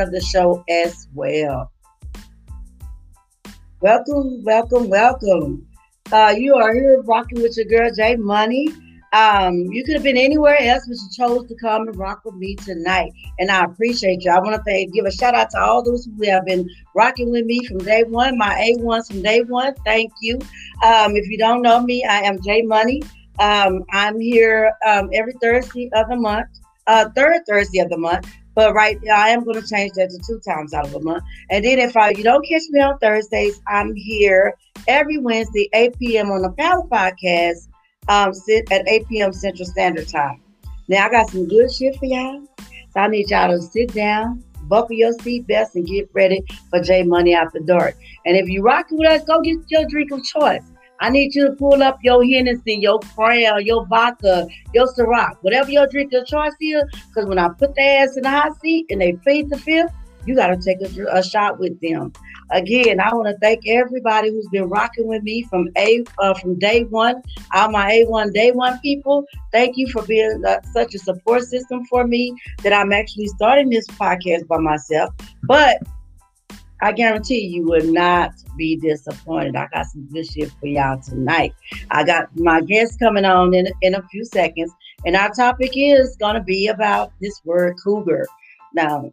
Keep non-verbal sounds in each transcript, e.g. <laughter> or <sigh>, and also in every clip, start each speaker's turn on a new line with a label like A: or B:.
A: of the show as well. Welcome, welcome, welcome. Uh, you are here rocking with your girl J Money. Um, you could have been anywhere else, but you chose to come and rock with me tonight, and I appreciate you. I want to thank, give a shout out to all those who have been rocking with me from day one. My A ones from day one. Thank you. Um, if you don't know me, I am J Money. Um, I'm here um, every Thursday of the month, uh, third Thursday of the month. But right now, I am going to change that to two times out of a month. And then if I, you don't catch me on Thursdays, I'm here every Wednesday, 8 p.m. on the Power Podcast um, sit at 8 p.m. Central Standard Time. Now I got some good shit for y'all. So I need y'all to sit down, buckle your seatbelts, and get ready for J Money After Dark. And if you rocking with us, go get your drink of choice. I need you to pull up your Hennessy, your Crown, your vodka, your Ciroc, whatever your drink of choice is. Because when I put their ass in the hot seat and they plead the fifth, you got to take a, a, shot with them. Again, I want to thank everybody who's been rocking with me from a uh, from day one. All my A1 day one people, thank you for being uh, such a support system for me that I'm actually starting this podcast by myself. But I guarantee you will not be disappointed. I got some good shit for y'all tonight. I got my guest coming on in, in a few seconds, and our topic is going to be about this word cougar. Now,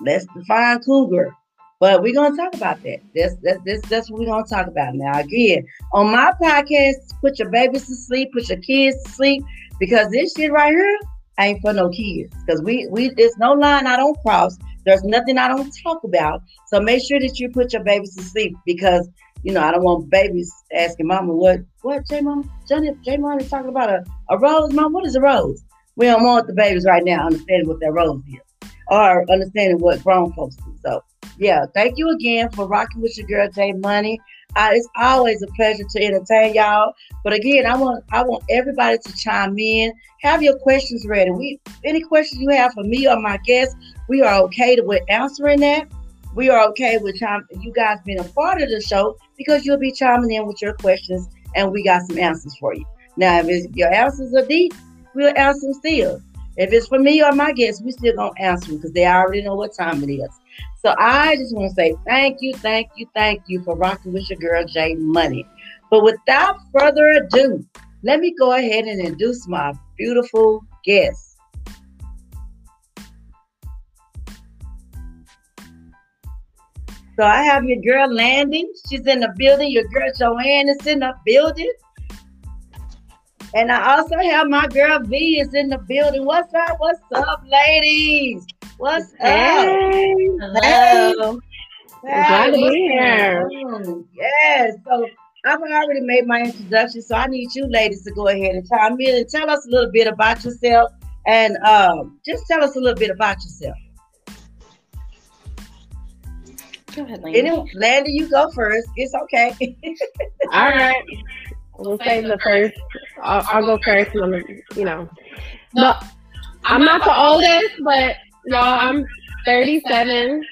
A: let's define cougar. But we're gonna talk about that. That's that's that's, that's what we're gonna talk about now. Again, on my podcast, put your babies to sleep, put your kids to sleep, because this shit right here ain't for no kids. Because we we there's no line I don't cross. There's nothing I don't talk about. So make sure that you put your babies to sleep because you know I don't want babies asking mama what what J mom Johnny J mom is talking about a, a rose, mom. What is a rose? We don't want the babies right now understanding what that rose is or understanding what grown folks do. So yeah, thank you again for rocking with your girl J Money. Uh, it's always a pleasure to entertain y'all. But again, I want I want everybody to chime in. Have your questions ready. We any questions you have for me or my guests, we are okay with answering that. We are okay with chime, you guys being a part of the show because you'll be chiming in with your questions and we got some answers for you. Now, if your answers are deep, we'll answer them still. If it's for me or my guests, we still gonna answer them because they already know what time it is. So I just want to say thank you, thank you, thank you for rocking with your girl J Money. But without further ado, let me go ahead and introduce my beautiful guest. So I have your girl Landi. She's in the building. Your girl Joann is in the building. And I also have my girl V is in the building. What's up? What's up, ladies? What's hey. up? Hello.
B: Hey. Glad to be here.
A: Yes. So I've already made my introduction, so I need you ladies to go ahead and chime in and tell us a little bit about yourself, and um, just tell us a little bit about yourself. Go ahead, Landi. Anyway, Landi, you go first. It's okay. <laughs>
B: All right. We'll save the first. I'll, I'll go first. You know, no, I'm not the oldest, but no, I'm 37.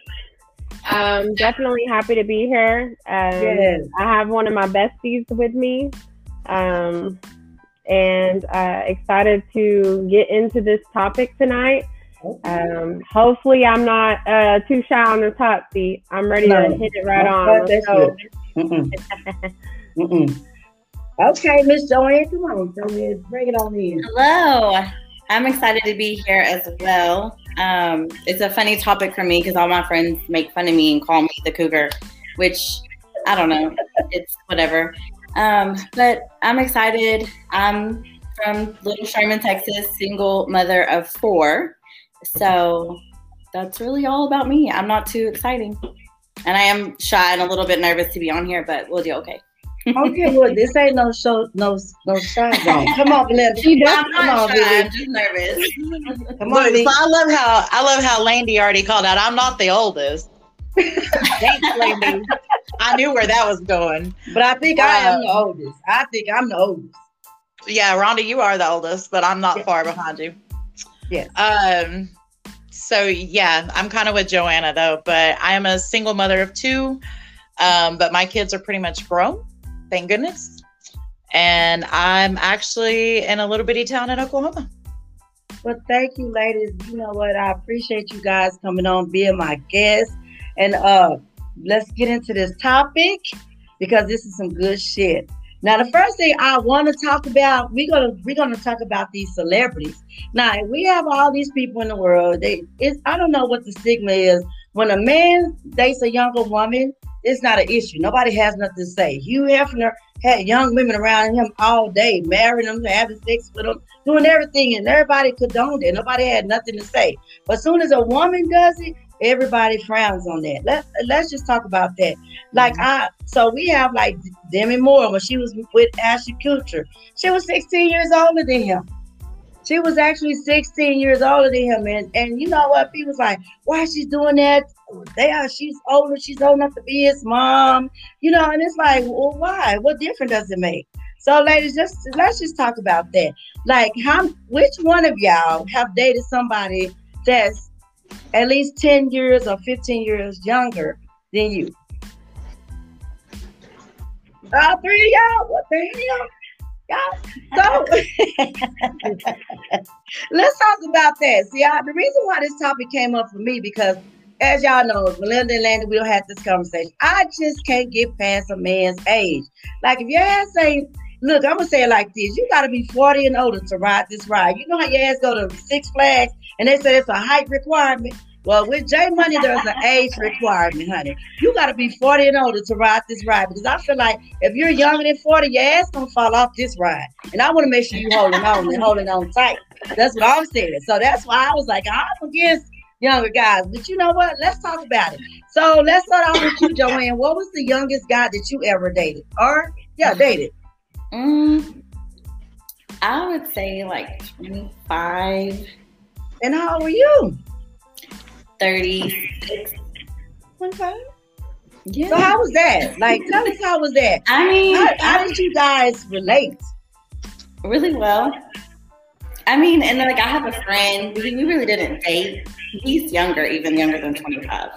B: Um, definitely happy to be here. Um, yes. I have one of my besties with me. Um, and uh, excited to get into this topic tonight. Um, hopefully, I'm not uh, too shy on the top seat. I'm ready no. to hit it right on.
A: Mm-mm. Mm-mm. Okay, Miss Joann, come on, Joann, bring it on in.
C: Hello. I'm excited to be here as well. Um, it's a funny topic for me because all my friends make fun of me and call me the cougar, which I don't know. it's whatever. Um, but I'm excited. I'm from Little Sherman, Texas, single mother of four. So that's really all about me. I'm not too exciting. And I am shy and a little bit nervous to be on here, but we'll do okay <laughs>
A: okay, well, this ain't no show, no no shy zone. <laughs> Come on, Belinda.
C: She does. I'm not shy. I'm just nervous. <laughs>
D: Come on, so I love how I love how Landi already called out. I'm not the oldest. Thanks, Landi. I knew where that was going.
A: But I think um, I am the oldest. I think I'm the oldest.
D: Yeah, Rhonda, you are the oldest, but I'm not far behind you.
A: Yes.
D: Um. So yeah, I'm kind of with Joanna though, but I am a single mother of two. Um, but my kids are pretty much grown thank goodness. And I'm actually in a little bitty town in Oklahoma.
A: Well, thank you, ladies. You know what? I appreciate you guys coming on, being my guest. And uh let's get into this topic because this is some good shit. Now, the first thing I want to talk about, we're gonna we're gonna talk about these celebrities. Now, we have all these people in the world. They, it's I don't know what the stigma is. When a man dates a younger woman, it's not an issue. Nobody has nothing to say. Hugh Hefner had young women around him all day, marrying them, having sex with them, doing everything, and everybody condoned it. Nobody had nothing to say. But as soon as a woman does it, everybody frowns on that. Let let's just talk about that. Like mm-hmm. I, so we have like Demi Moore when she was with Ashton Kutcher. She was 16 years older than him. She was actually 16 years older than him, and and you know what? People's like, why she's doing that? They are. She's older. She's old enough to be his mom. You know, and it's like, well, why? What difference does it make? So, ladies, just let's just talk about that. Like, how? Which one of y'all have dated somebody that's at least 10 years or 15 years younger than you. All three of y'all, what the hell? Y'all, so <laughs> let's talk about that. See, I, the reason why this topic came up for me because, as y'all know, Melinda and Landi, we'll have this conversation. I just can't get past a man's age. Like, if your ass ain't Look, I'm gonna say it like this: you gotta be 40 and older to ride this ride. You know how your ass go to Six Flags and they say it's a height requirement. Well, with J Money, there's an age requirement, honey. You gotta be 40 and older to ride this ride because I feel like if you're younger than 40, your ass gonna fall off this ride. And I want to make sure you holding on and holding on tight. That's what I'm saying. So that's why I was like, I'm against younger guys. But you know what? Let's talk about it. So let's start off with you, Joann. What was the youngest guy that you ever dated? Or yeah, dated.
C: Mm, I would say like 25.
A: And how old were you?
C: 36.
A: 25? Yeah. So how was that? Like, tell us how was that?
C: I mean,
A: how, how did you guys relate?
C: Really well. I mean, and like I have a friend. We, we really didn't date. He's younger, even younger than 25.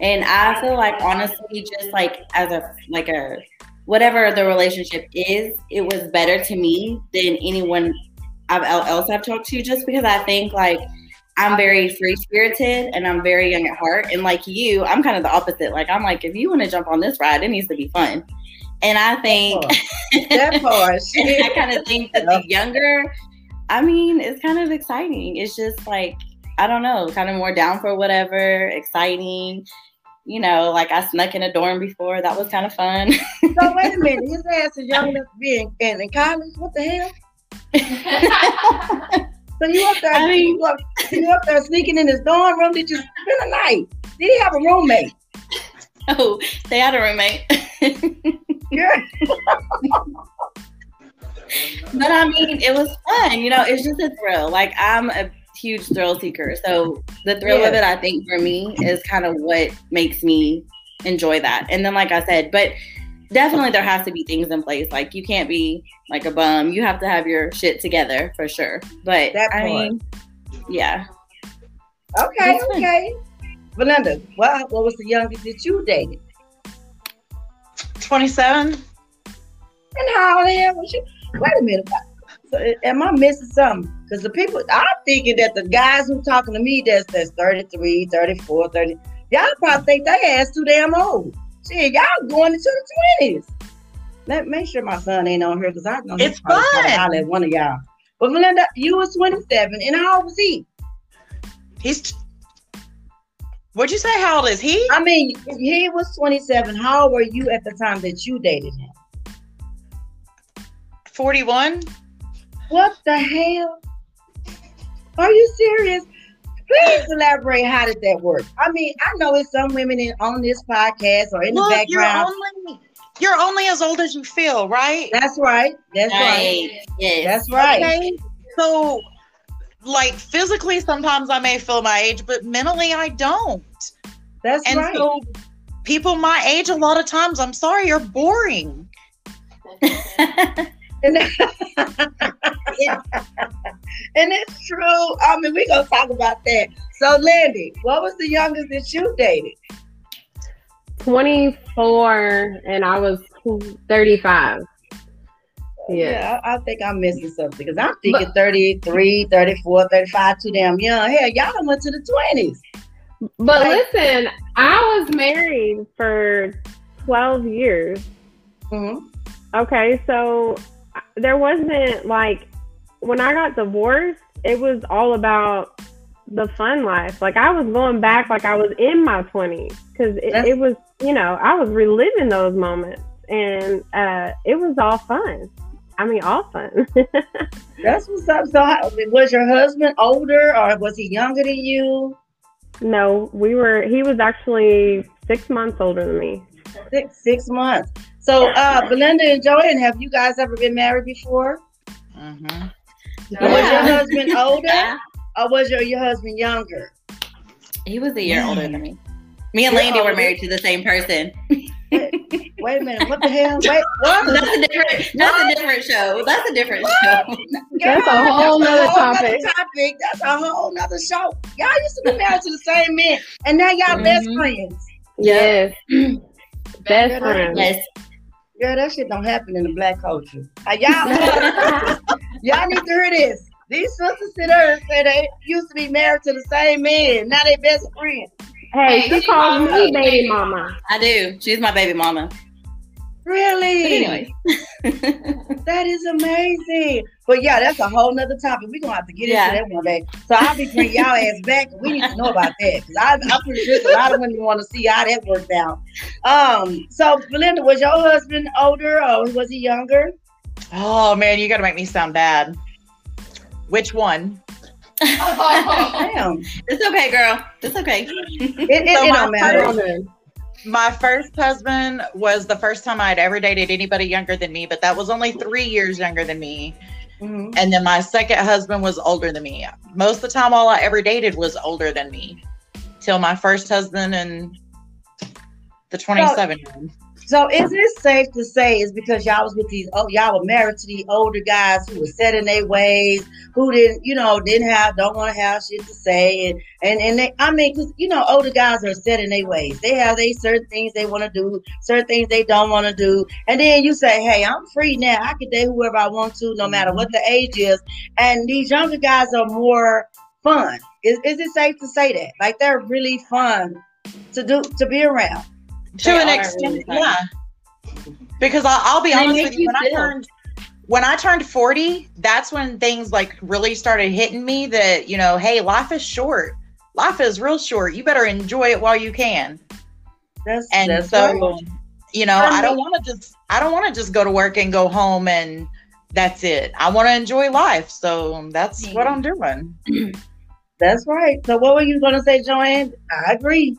C: And I feel like honestly, just like as a like a whatever the relationship is, it was better to me than anyone else I've talked to, just because I think like I'm very free spirited and I'm very young at heart. And like you, I'm kind of the opposite. Like I'm like, if you want to jump on this ride, it needs to be fun. And I think
A: that part. <laughs> <laughs>
C: I kind of think that the younger, I mean, it's kind of exciting. It's just like I don't know, kind of more down for whatever, exciting you know, like I snuck in a dorm before. That was kind of fun. <laughs>
A: so wait a minute, his ass is young enough to be in, in college. What the hell? <laughs> so you up there? I mean, you, up, you up there sneaking in his dorm room? Did you spend a night? Did he have a roommate?
C: Oh, they had a roommate. <laughs>
A: yeah.
C: but I mean, it was fun. You know, it's just a thrill. Like I'm a huge thrill seeker. So the thrill yeah. of it, I think, for me, is kind of what makes me enjoy that. And then, like I said, but definitely there has to be things in place. Like you can't be like a bum. You have to have your shit together for sure. But that I mean, yeah.
A: Okay, okay. Belinda, what what was the youngest that you dated?
D: Twenty seven.
A: And how old was you? Wait a minute. Am I missing something? Because the people, I'm thinking that the guys who talking to me that's that's 33, 34, 30, y'all probably think they ass too damn old. See, y'all going into the twenties. Let make sure my son ain't on here because I know
D: it's fun.
A: Holler at one of y'all. But Melinda, you was 27, and how old was he?
D: He's. What'd you say? How old is he?
A: I mean, he was 27. How old were you at the time that you dated him?
D: 41.
A: What the hell? Are you serious? Please elaborate. How did that work? I mean, I know it's some women in, on this podcast or in Look, the background.
D: You're only, you're only as old as you feel, right?
A: That's right. That's right. right. Yes. That's right. Okay.
D: So, like physically, sometimes I may feel my age, but mentally, I don't.
A: That's and right. So,
D: people my age, a lot of times, I'm sorry, you're boring. <laughs>
A: And, <laughs> and it's true. I mean, we're gonna talk about that. So, Landi, what was the youngest that you dated?
B: 24, and I was 35.
A: Yeah, yeah I, I, think I'm missing something because I'm thinking but, 33, 34, 35, too damn young. Hell, y'all done went to the 20s.
B: But like, listen, I was married for 12 years. Mm-hmm. Okay, so there wasn't like when I got divorced, it was all about the fun life. Like I was going back like I was in my 20s because it, it, was, you know, I was reliving those moments and uh, it was all fun. I mean, all fun. <laughs>
A: That's what's up. So, how, was your husband older or was he younger than you?
B: No, we were. He was actually six months older than me.
A: Six six months. So, uh, Belinda and Joann, have you guys ever been married before? Mm-hmm. Yeah. Was your husband <laughs> older, or was your, your husband younger?
C: He was a year older than me. Me and Landi were married to the same person.
A: Wait a minute. What the hell? Wait, what?
C: That's a different. That's what? a different show. That's a different what? show.
B: That's a whole nother topic.
A: topic. That's a whole nother show. Y'all used to be married to the same men, and now y'all mm-hmm. best friends.
B: Yes. <clears throat> best friends. Yes.
A: Yeah, that shit don't happen in the black culture. Uh, y'all, <laughs> y'all need to hear this. These sisters sit there and say they used to be married to the same man. Now they best friends.
B: Hey, hey she calls me baby mama.
C: I do. She's my baby mama.
A: Really? But anyway. <laughs> that is amazing. But yeah, that's a whole nother topic. We're gonna have to get yeah. into that one day. So I'll be bringing y'all ass back. We need to know about that. Cause I, I'm pretty sure a lot of women want to see how that worked out. Um, so Belinda, was your husband older or was he younger?
D: Oh man, you gotta make me sound bad. Which one?
C: oh, damn. <laughs> It's okay, girl. It's okay. It,
A: it, so it don't matter
D: my first husband was the first time I'd ever dated anybody younger than me, but that was only three years younger than me. Mm-hmm. And then my second husband was older than me. Most of the time, all I ever dated was older than me, till my first husband and the 27 year old.
A: So is it safe to say it's because y'all was with these oh y'all were married to these older guys who were set in their ways, who didn't, you know, didn't have don't want to have shit to say and and, and they I mean cause you know, older guys are set in their ways. They have they certain things they want to do, certain things they don't want to do. And then you say, Hey, I'm free now. I can date whoever I want to, no matter what the age is. And these younger guys are more fun. Is, is it safe to say that? Like they're really fun to do to be around
D: to an extent, yeah. Because I'll, I'll be honest with you, when I turned when I turned 40, that's when things like really started hitting me that, you know, hey, life is short. Life is real short. You better enjoy it while you can. That's, and that's so, you know, I don't want to just, I don't want to just go to work and go home and that's it. I want to enjoy life. So that's what I'm doing.
A: That's right. So what were you going to say, Joann? I agree.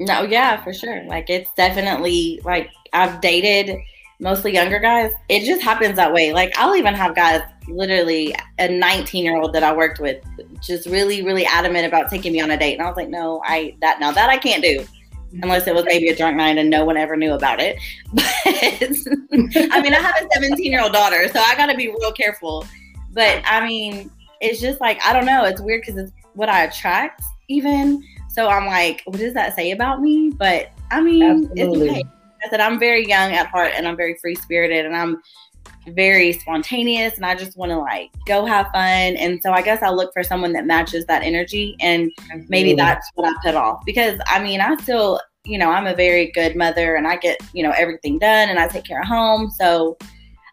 C: No, yeah, for sure. Like it's definitely like I've dated mostly younger guys. It just happens that way. Like I'll even have guys literally a 19 year old that I worked with just really, really adamant about taking me on a date. And I was like, no, I that now that I can't do. Mm-hmm. Unless it was maybe a drunk night and no one ever knew about it. <laughs> But I mean, I have a 17 year old daughter, so I got to be real careful. But I mean, it's just like, I don't know. It's weird because it's what I attract, even. So I'm like, what does that say about me? But I mean, Absolutely. it's okay. I said I'm very young at heart and I'm very free spirited and I'm very spontaneous and I just want to like go have fun. And so I guess I look for someone that matches that energy and maybe that's what I put off because I mean, I still, you know, I'm a very good mother and I get, you know, everything done and I take care of home. So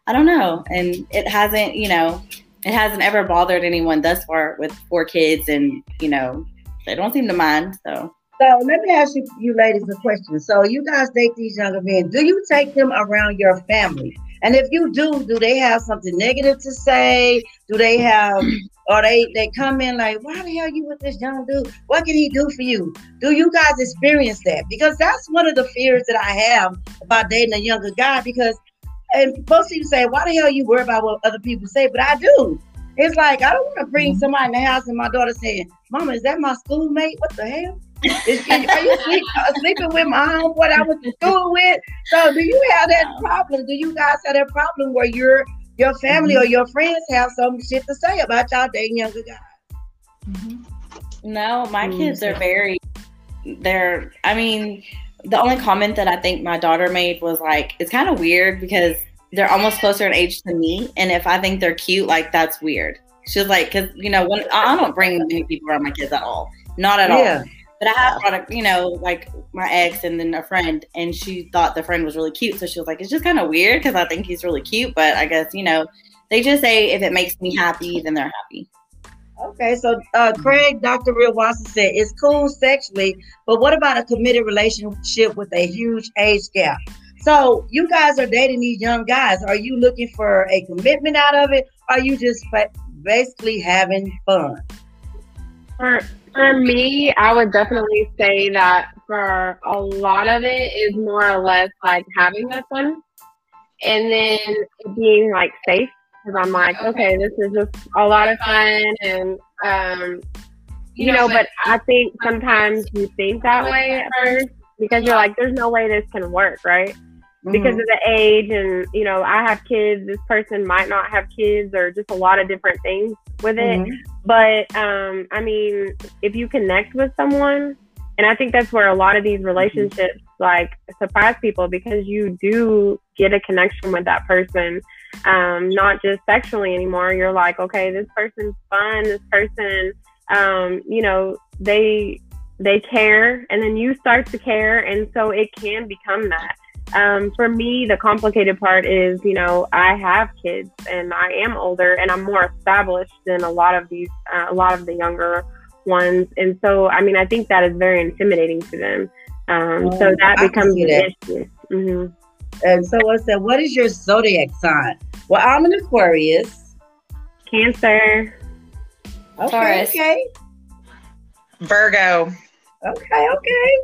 C: I don't know. And it hasn't, you know, it hasn't ever bothered anyone thus far with four kids and, you know, they don't seem to mind. So.
A: So let me ask you, you ladies, a question. So you guys date these younger men. Do you take them around your family? And if you do, do they have something negative to say? Do they have, <clears throat> or they they come in like, why the hell you with this young dude? What can he do for you? Do you guys experience that? Because that's one of the fears that I have about dating a younger guy. Because and most people say, why the hell you worry about what other people say? But I do. It's like I don't want to bring mm-hmm. somebody in the house and my daughter saying, "Mama, is that my schoolmate? What the hell? Is, are you sleep, uh, sleeping with my homeboy I went to school with?" So, do you have that problem? Do you guys have that problem where your your family mm-hmm. or your friends have some shit to say about y'all dating younger guys?
C: Mm-hmm. No, my mm-hmm. kids are very. They're. I mean, the only comment that I think my daughter made was like, "It's kind of weird because." They're almost closer in age to me, and if I think they're cute, like that's weird. She's like, because you know, when I don't bring many people around my kids at all, not at yeah. all. But I have brought, a, you know, like my ex and then a friend, and she thought the friend was really cute. So she was like, it's just kind of weird because I think he's really cute. But I guess, you know, they just say if it makes me happy, then they're happy.
A: Okay, so uh, Craig, Dr. Real Watson said it's cool sexually, but what about a committed relationship with a huge age gap? So you guys are dating these young guys. Are you looking for a commitment out of it? Or are you just basically having fun?
B: For for me, I would definitely say that for a lot of it is more or less like having the fun, and then being like safe because I'm like, okay, this is just a lot of fun, and um, you know, but I think sometimes you think that way at first because you're like, there's no way this can work, right? Because mm-hmm. of the age and you know i have kids this person might not have kids or just a lot of different things with it. Mm-hmm. but um i mean if you connect with someone and i think that's where a lot of these relationships like surprise people because you do get a connection with that person um not just sexually anymore. You're like okay this person's fun. This person um you know they they care. And then you start to care. And so it can become that um, for me, the complicated part is, you know, I have kids and I am older and I'm more established than a lot of these, uh, a lot of the younger ones. And so, I mean, I think that is very intimidating to them. Um, oh, so that I becomes an that. issue. Mm-hmm.
A: And so I said, what is your zodiac sign? Well, I'm an Aquarius.
B: Cancer.
A: Okay. Taurus. Okay.
D: Virgo.
A: Okay. Okay.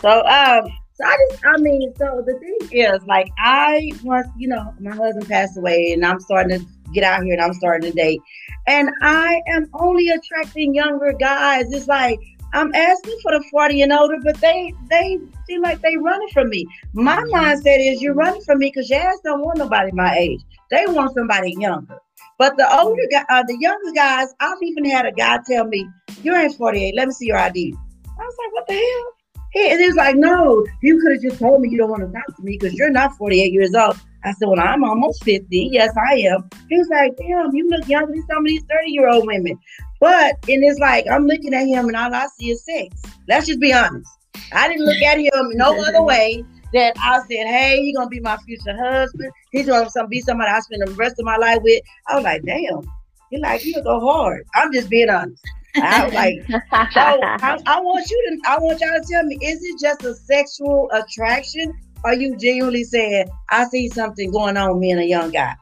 A: So, um, so I just, I mean, so the thing is, like, I once, you know, my husband passed away, and I'm starting to get out here, and I'm starting to date, and I am only attracting younger guys. It's like I'm asking for the 40 and older, but they they seem like they running from me. My mm-hmm. mindset is you're running from me because your ass don't want nobody my age. They want somebody younger. But the older guy, uh, the younger guys, I've even had a guy tell me, "You ain't 48. Let me see your ID." I was like, "What the hell?" And was like, no, you could have just told me you don't want to talk to me because you're not 48 years old. I said, well, I'm almost 50. Yes, I am. He was like, damn, you look younger than some of these 30 year old women. But, and it's like, I'm looking at him and all I see is sex. Let's just be honest. I didn't look at him no other way that I said, hey, he's going to be my future husband. He's going to be somebody I spend the rest of my life with. I was like, damn. He's like, you go hard. I'm just being honest. I was like, so I, I, want you to, I want y'all to tell me, is it just a sexual attraction? Or are you genuinely saying, I see something going on with me and a young guy?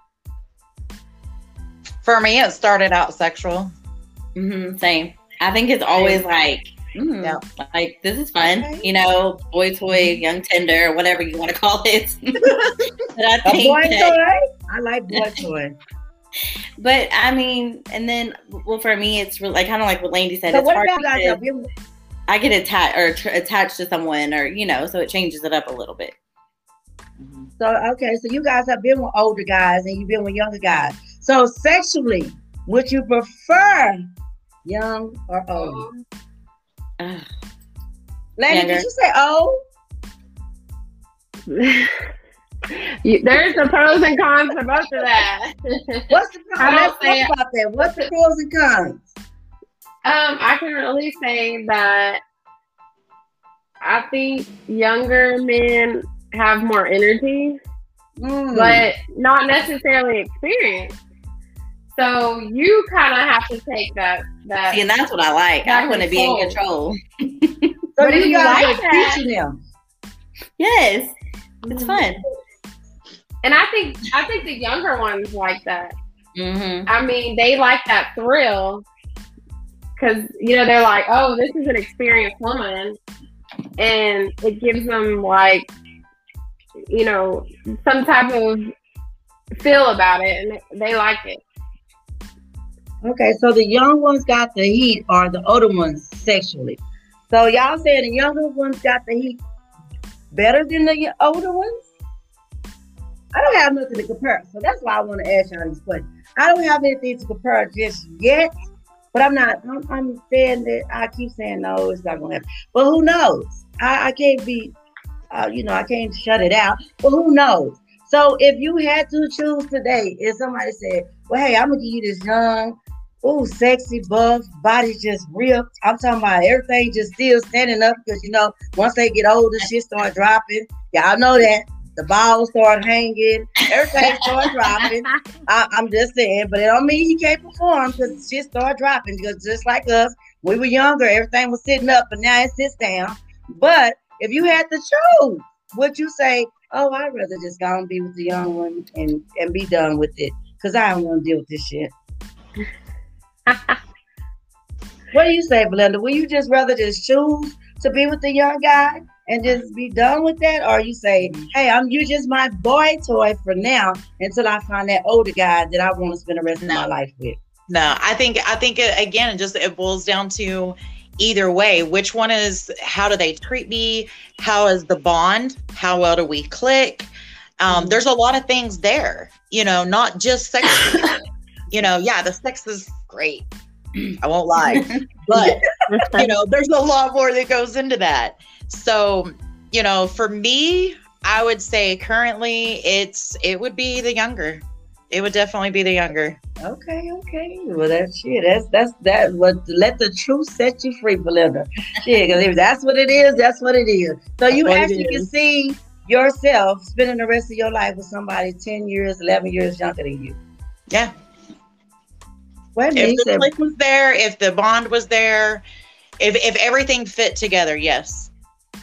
D: For me, it started out sexual.
C: Mm-hmm, same. I think it's always like, mm, yeah. like this is fun, okay. you know, boy toy, young tender, whatever you want to call it. <laughs>
A: but I think a boy that, toy. I like boy toy
C: but I mean, and then well, for me, it's really like kind of like what Landi said. So it's hard because I get attached or tr- attached to someone, or you know, so it changes it up a little bit.
A: So okay, so you guys have been with older guys and you've been with younger guys. So sexually, would you prefer young or old? Uh, Landi, did you say old? <laughs>
B: You, there's the pros and cons to both of that.
A: What's the <laughs> pros? Let's talk about that. What's the pros and cons?
B: Um, I can really say that I think younger men have more energy, mm. but not necessarily experience. So you kind of have to take that. That
C: See, and that's what I like. I want to be in control.
A: so do you like teaching them?
C: Yes, it's fun.
B: And I think I think the younger ones like that. Mm-hmm. I mean, they like that thrill because you know they're like, oh, this is an experienced woman, and it gives them like, you know, some type of feel about it, and they like it.
A: Okay, so the young ones got the heat, or the older ones sexually. So y'all saying the younger ones got the heat better than the older ones? I don't have nothing to compare. So that's why I want to ask y'all this question. I don't have anything to compare just yet, but I'm not, I'm, I'm saying that I keep saying no, it's not going to happen. But who knows? I, I can't be, uh, you know, I can't shut it out, but who knows? So if you had to choose today, if somebody said, "Well, hey, I'm gonna give you this young, oh, sexy, buff, body just ripped," I'm talking about everything just still standing up because you know once they get older, shit start dropping. Y'all know that the balls start hanging, everything start dropping. <laughs> I, am just saying, but it don't mean you can't perform because shit start dropping. Because just like us, we were younger, everything was sitting up, but now it sits down. But if you had to choose, would you say, oh, I'd rather just go and be with the young one and, and be done with it because I don't want to deal with this shit. <laughs> what do you say, Belinda? Would you just rather just choose to be with the young guy and just be done with that, or you say, "Hey, I'm you just my boy toy for now until I find that older guy that I want to spend the rest of my life with."
D: No, I think I think it, again, it just it boils down to either way. Which one is how do they treat me? How is the bond? How well do we click? Um, mm-hmm. there's a lot of things there you know not just sex. <laughs> You know yeah the sex is great. I won't lie. <laughs> But you know there's a lot more that goes into that so you know for me i would say currently it's it would be the younger it would definitely be the younger.
A: Okay, okay. Well, that's shit. That's that's that. What let the truth set you free, Belinda. Yeah, because if that's what it is, that's what it is. So you actually can see yourself spending the rest of your life with somebody ten years, eleven years younger than you.
D: Yeah. Well, if the click was there, if the bond was there, if if everything fit together, yes.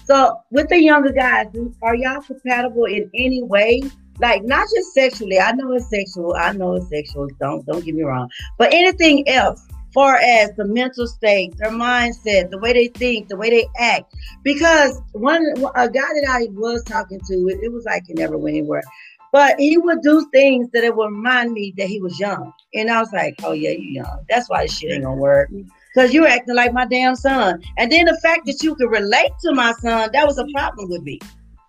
A: So with the younger guys, are y'all compatible in any way? like not just sexually. I know it's sexual. I know it's sexual. Don't don't get me wrong. But anything else, far as the mental state, their mindset, the way they think, the way they act. Because one a guy that I was talking to, it, it was like he never went anywhere. But he would do things that it would remind me that he was young. And I was like, oh yeah, you young. That's why this shit ain't gonna work. Cause you're acting like my damn son. And then the fact that you could relate to my son, that was a problem with me.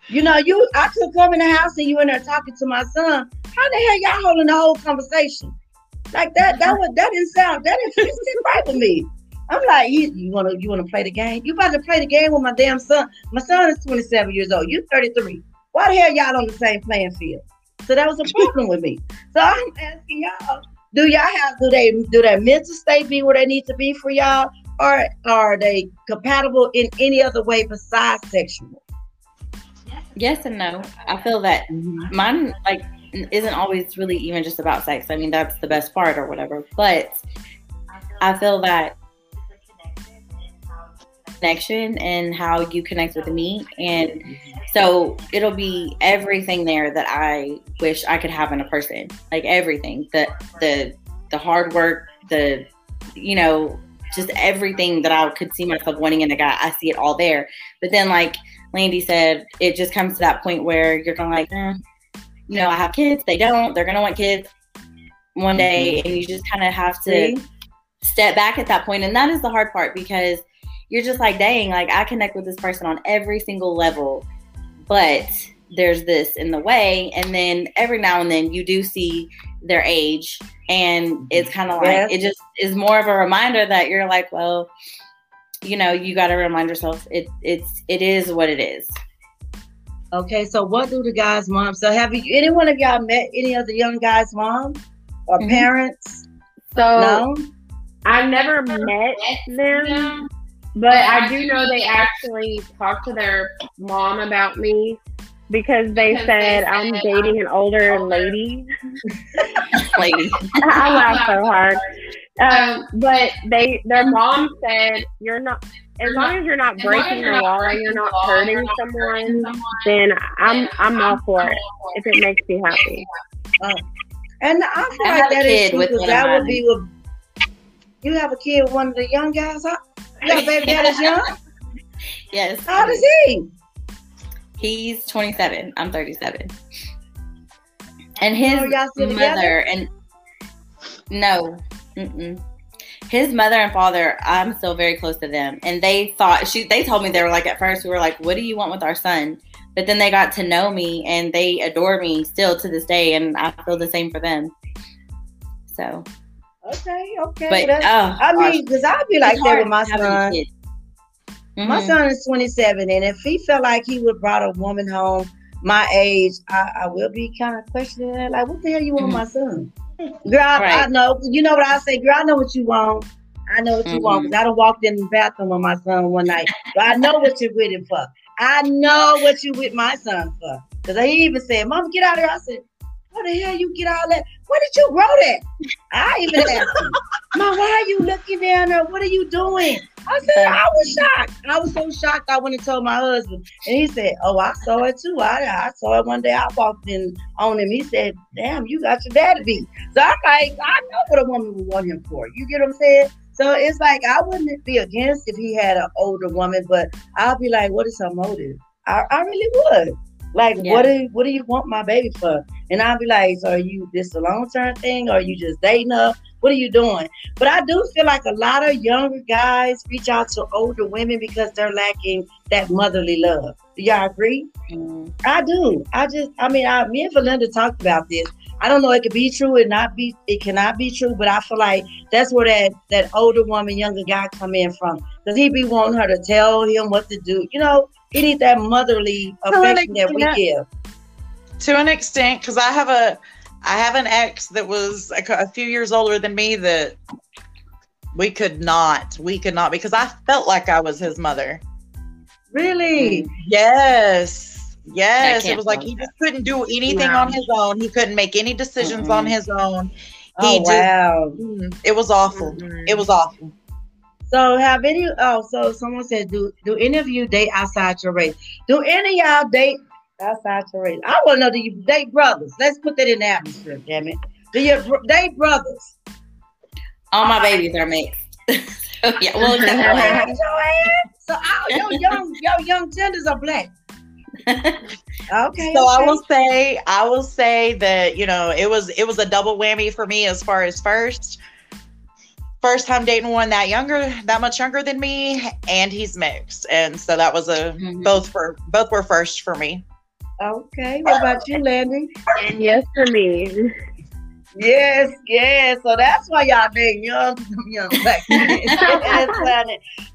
A: You know, you I could come in the house and you in there talking to my son. How the hell y'all holding the whole conversation? Like that, that was that didn't sound that didn't sit right with me. I'm like, you, you wanna you wanna play the game? You about to play the game with my damn son. My son is 27 years old. You 33. Why the hell y'all on the same playing field? So that was a problem with me. So I'm asking y'all, do y'all have do they do their mental state be where they need to be for y'all? Or are they compatible in any other way besides sexual?
C: yes and no. I feel that mine like isn't always really even just about sex. I mean, that's the best part or whatever. But I feel that connection and how you connect with me and so it'll be everything there that I wish I could have in a person. Like everything. The the the hard work, the you know, just everything that I could see myself wanting in a guy. I see it all there. But then like Landi said, it just comes to that point where you're going to, like, eh, you know, I have kids. They don't. They're gonna want kids one day, mm-hmm. and you just kind of have to step back at that. And that is the hard part because you're just like, dang, like I connect with this person on every single level, but there's this in the way. And then every now and then you do see their age, and it's kind of like yeah. it just is more of a reminder that you're like, well, you know, you got to remind yourself it it's it is what it is.
A: Okay, so what do the guys' moms? So have you any one of y'all met any of the young guys' moms or mm-hmm. parents?
B: So no? I never met them, but I do know they actually talked to their mom about me because they because said they I'm dating an older lady. <laughs> lady. <laughs> I laugh so hard. Um, but they, their mom said, "You're not as long as you're not breaking the law and you're not hurting someone, then I'm I'm all for it if it makes you happy." Uh,
A: and I feel like that is true because that would be with you have a kid with one of the young guys. Huh? You got a baby is young.
C: Yes.
A: How does he?
C: He's 27. I'm 37. And oh, his oh, mother and no, Mm-mm. His mother and father, I'm still very close to them, and they thought she. They told me they were like at first we were like, "What do you want with our son?" But then they got to know me, and they adore me still to this day, and I feel the same for them. So.
A: Okay, okay. But uh, I mean, because I'd be like that with my son. Mm-hmm. My son is 27, and if he felt like he would brought a woman home my age, I, I will be kind of questioning that. Like, what the hell you want mm-hmm. my son? Girl, I, right. I, know. You know what I say, girl. I know what you want. I know what you mm-hmm. want because I don't walk in the bathroom with my son one night. But I know what you're with him for. I know what you with my son for. Because he even said, Mom, get out of here. I said, What the hell you get all that? Where did you grow that? I even asked him, Mom, why are you looking down there? What are you doing? I said, I was shocked. I was so shocked. I went and told my husband. And he said, Oh, I saw it too. I, I saw it one day. I walked in on him. He said, Damn, you got your daddy beat. So I'm like, I know what a woman would want him for. You get what I'm saying? So it's like I wouldn't be against if he had an older woman, but I'll be like, what is her motive? I, I really would. Like, yeah. what do what do you want my baby for? And I'll be like, so are you this a long term thing, or are you just dating her? What are you doing? But I do feel like a lot of younger guys reach out to older women because they're lacking that motherly love. Do y'all agree? Mm. I do. I just, I mean, I, me and Valinda talked about this. I don't know. It could be true. It not be. It cannot be true. But I feel like that's where that that older woman, younger guy come in from. Cause he be wanting her to tell him what to do. You know, he need that motherly affection that we give.
D: To an extent, because I have a, I have an ex that was a, a few years older than me that we could not, we could not, because I felt like I was his mother.
A: Really?
D: Yes. Yes, it was like he just couldn't do anything on his own. He couldn't make any decisions mm-hmm. on his own.
A: He oh, just, wow.
D: Mm, it was awful. Mm-hmm. It was awful.
A: So have any oh so someone said do do any of you date outside your race? Do any y'all date outside your race? I want to know do you date brothers? Let's put that in the atmosphere, damn it. Do you date brothers?
C: All my babies are mixed. <laughs> so, yeah, well, <laughs>
A: so all your young your young tenders are black <laughs>
D: okay. So okay. I will say, I will say that you know it was it was a double whammy for me as far as first first time dating one that younger, that much younger than me, and he's mixed, and so that was a mm-hmm. both for both were first for me.
A: Okay. What about you, Landi?
B: And yes for me.
A: Yes, yes. So that's why y'all name young, young black <laughs> men.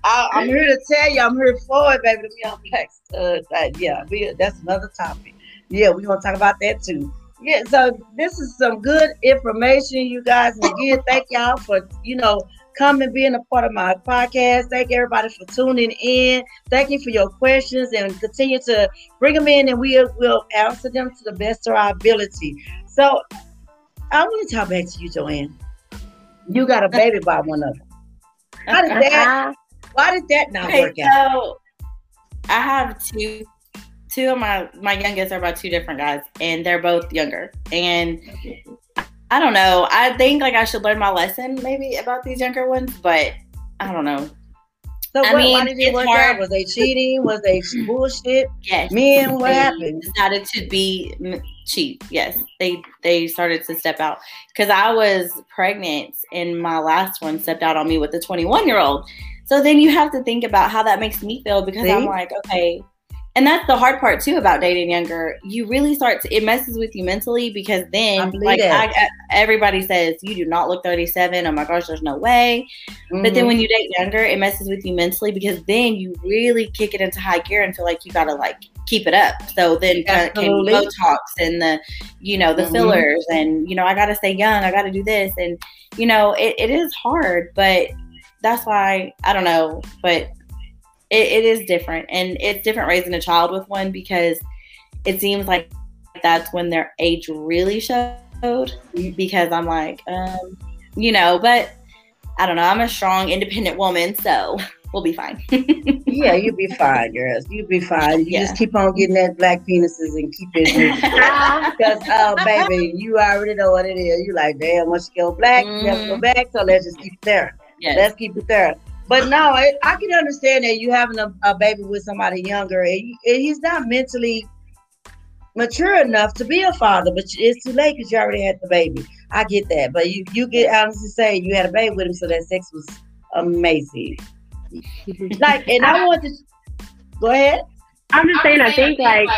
A: I, am here to tell you, I'm here for it, baby. Them young blacks. Uh, yeah, we, that's another topic. Yeah, we're gonna talk about that too. Yeah, so this is some good information, you guys. And again, thank y'all for you know coming being a part of my podcast. Thank everybody for tuning in. Thank you for your questions and continue to bring them in, and we will answer them to the best of our ability. So I want to talk back to you, Joann. You got a baby by one of them. How did that? <laughs> Why did that not okay, work out? So
C: I have two. Two of my my youngest are about two different guys, and they're both younger. And I don't know. I think like I should learn my lesson maybe about these younger ones, but I don't know.
A: So I what, mean, why did work hard. Was they cheating? Was they <laughs> bullshit?
C: Yes.
A: Men, what they happened?
C: Decided to be cheap. Yes, they they started to step out because I was pregnant and my last one stepped out on me with a 21 year old. So then you have to think about how that makes me feel because See? I'm like, okay, and that's the hard part too about dating younger. You really start to it messes with you mentally because then like I, everybody says you do not look 37. Oh my gosh, there's no way. Mm-hmm. But then mm-hmm. when you date younger, it messes with you mentally because then you really kick it into high gear and feel like you gotta like keep it up. So then came Botox and the you know the mm-hmm. fillers and you know I gotta stay young. I gotta do this and you know it, it is hard, but that's why I don't know, but it, it is different and it's different raising a child with one because it seems like that's when their age really showed because i'm like um, you know but i don't know i'm a strong independent woman so we'll be fine. <laughs>
A: Yeah you'll be fine girls. You'll be fine. You yeah. just keep on getting that black penises and keep it <laughs> because uh baby you already know what it is. You like damn once you go black mm-hmm. you have to go back so let's just keep it there. Yes. let's keep it there but no, it, I can understand that you having a, a baby with somebody younger, and, and, he's not mentally mature enough to be a father. But it's too late because you already had the baby. I get that, but you you get honestly say you had a baby with him, so that sex was amazing. like, and I want to go ahead.
B: I'm just saying, I think like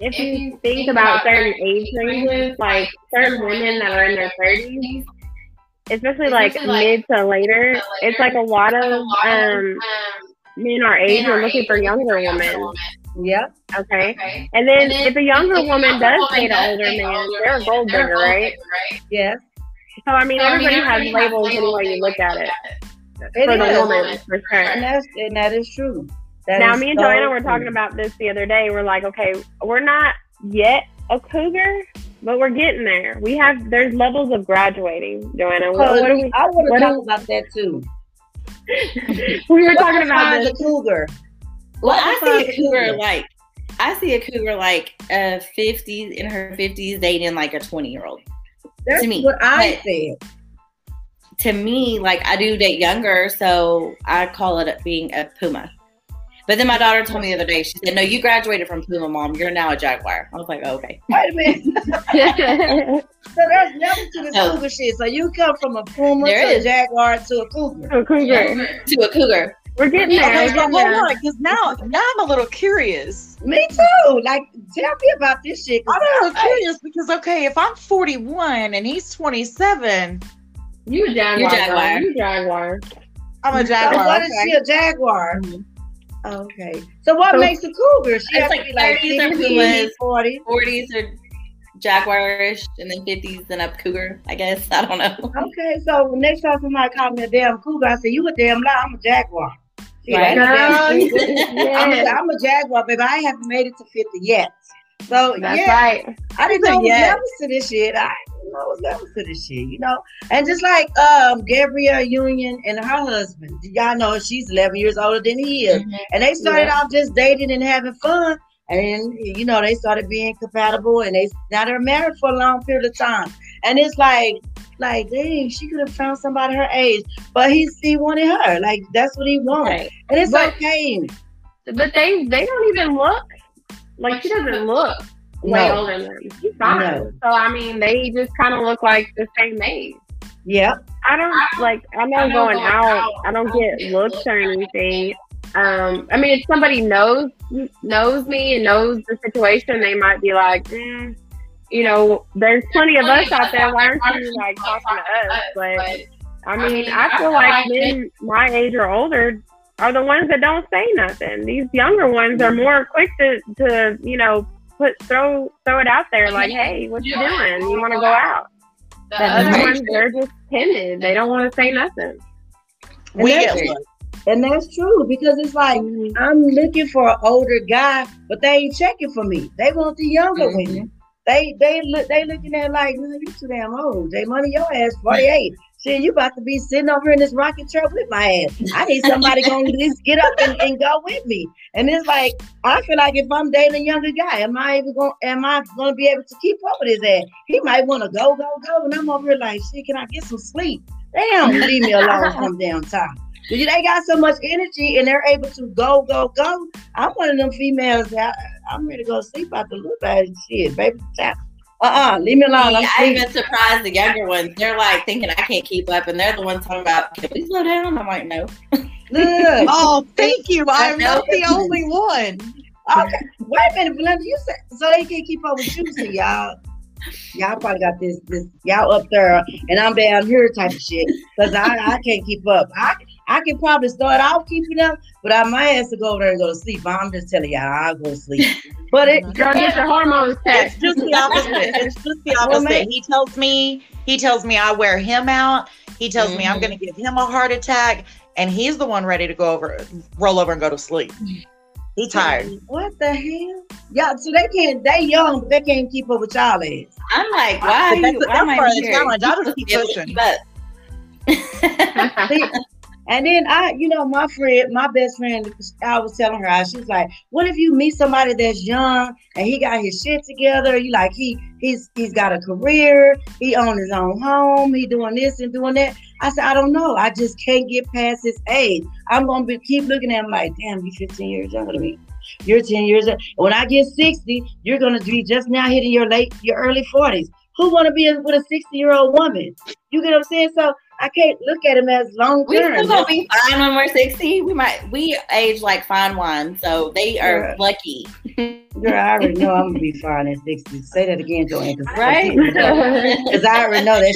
B: if you think about certain age ranges, like certain women that are in their 30s, especially like mid to later, it's like a lot of um, men our age are looking for younger women.
A: Yep.
B: Okay. okay. And, then and then if a younger if woman does date an older man, they're a gold digger, right?
C: Yes.
B: So I mean, so, everybody, I mean, has labels any way you look at it. it for the woman, for sure.
A: And that's and that is true. That
B: now, me and so Joanna were talking about this the other day. We're like, okay, we're not yet a cougar, but we're getting there. We have there's levels of graduating, Joanna. What,
A: what we, I want to talk about that too. <laughs>
B: we were what talking about
A: the cougar.
C: Well, I see a cougar, cougar like I see a cougar like a fifties in her fifties dating like a twenty year old.
A: That's to me. what I said.
C: To me, like I do date younger, so I call it being a puma. But then my daughter told me the other day, she said, No, you graduated from Puma, mom. You're now a Jaguar. I was like, oh, Okay.
A: Wait a minute. <laughs> so there's never to the no. cougar shit. So you come from a Puma there to is. a Jaguar to a cougar.
B: To a cougar.
C: to a cougar.
B: We're getting there. Okay,
D: hold on, because now, now I'm a little curious.
A: Me too. Like, tell me about this shit.
D: I'm a little curious because, okay, if I'm 41 and he's 27,
B: you a Jaguar. You Jaguar. You Jaguar.
D: I'm a Jaguar.
A: So what okay. is she a Jaguar? Mm-hmm. Okay. So what so, makes a cougar? She has like to be like 30s or 40s.
C: 40s or jaguarish, and then 50s and up cougar, I guess. <laughs> I don't know.
A: Okay. So next time somebody call me a damn cougar, I say, you a damn lie. I'm a jaguar. See, right. <laughs> I'm, a, I'm a jaguar, baby. I haven't made it to 50 yet. So
B: That's
A: yeah,
B: right.
A: I didn't know yes. levels to this shit. I know levels to this shit, you know. And just like um Gabrielle Union and her husband, y'all know she's 11 years older than he is, mm-hmm. and they started yeah. off just dating and having fun. And you know they started being compatible, and they now they're married for a long period of time. And it's like, like, dang, she could have found somebody her age, but he he wanted her. Like that's what he wanted, right. and it's but, okay.
B: But they they don't even look like she doesn't look way no. older than them. She's fine. No. So I mean, they just kind of look like the same age.
A: Yeah.
B: I don't like. I know, I know going, going out, out. I don't get looks or anything. Um, I mean, if somebody knows knows me and knows the situation, they might be like, mm, you know, there's plenty of us out there. Why aren't you like talking to us? But I mean, I feel like men my age or older are the ones that don't say nothing. These younger ones are more quick to, to you know, put throw throw it out there like, hey, what you doing? You want to go out? The other ones, they're just timid. They don't want to say nothing.
A: We get and that's true because it's like mm-hmm. I'm looking for an older guy, but they ain't checking for me. They want the younger mm-hmm. women. They they look they looking at like, you too damn old. They money your ass 48. Shit, you about to be sitting over in this rocket chair with my ass. I need somebody going to least get up and, and, go with me. And it's like I feel like if I'm dating a younger guy, am I even going? Am I going to be able to keep up with his ass? He might want to go, go, go, and I'm over here like, shit, can I get some sleep? Damn, leave me alone some <laughs> damn time. They got so much energy and they're able to go, go, go. I'm one of them females that I, am ready to go sleep a little bit. Shit, baby, tap uh-uh, leave me alone.
C: Yeah, I even surprised the younger ones. They're like thinking I can't keep up, and they're the ones talking about, can we slow down? I'm like, no. <laughs>
D: oh, thank you. I'm not the only one.
A: Okay. Wait a minute, Belinda. You said so they can't keep up with you, so y'all. Y'all probably got this, this y'all up there, and I'm down here type of shit. Cause I, I can't keep up. I I can probably start off keeping up, but I might have to go over there and go to sleep. I'm just telling y'all, I'll go to sleep. <laughs> But it
B: Girl, get your hormones
D: It's just the opposite. It's just the opposite. he tells me, he tells me I wear him out. He tells mm-hmm. me I'm gonna give him a heart attack, and he's the one ready to go over, roll over and go to sleep. He's tired.
A: What the hell? Yeah, so they can't. They young, but they can't keep up with y'all ass.
C: I'm like, why? That's, you, that's part of the
D: challenge. I just keep pushing. <laughs> <laughs>
A: And then I, you know, my friend, my best friend, I was telling her, she was like, "What if you meet somebody that's young and he got his shit together? You like he he's he's got a career, he own his own home, he doing this and doing that." I said, "I don't know. I just can't get past his age. I'm gonna be keep looking at him like, damn, you 15 years younger than me. You're 10 years. When I get 60, you're gonna be just now hitting your late, your early 40s. Who want to be with a 60 year old woman? You get what I'm saying? So I can't look at him as long
C: We
A: term.
C: still gonna be <laughs> fine when we're sixty. We might we age like fine wine, so they are
A: Yeah.
C: lucky.
A: Girl, I already know I'm gonna be <laughs> fine at 60. Say that again, Joann.
C: Right?
A: Because I already know that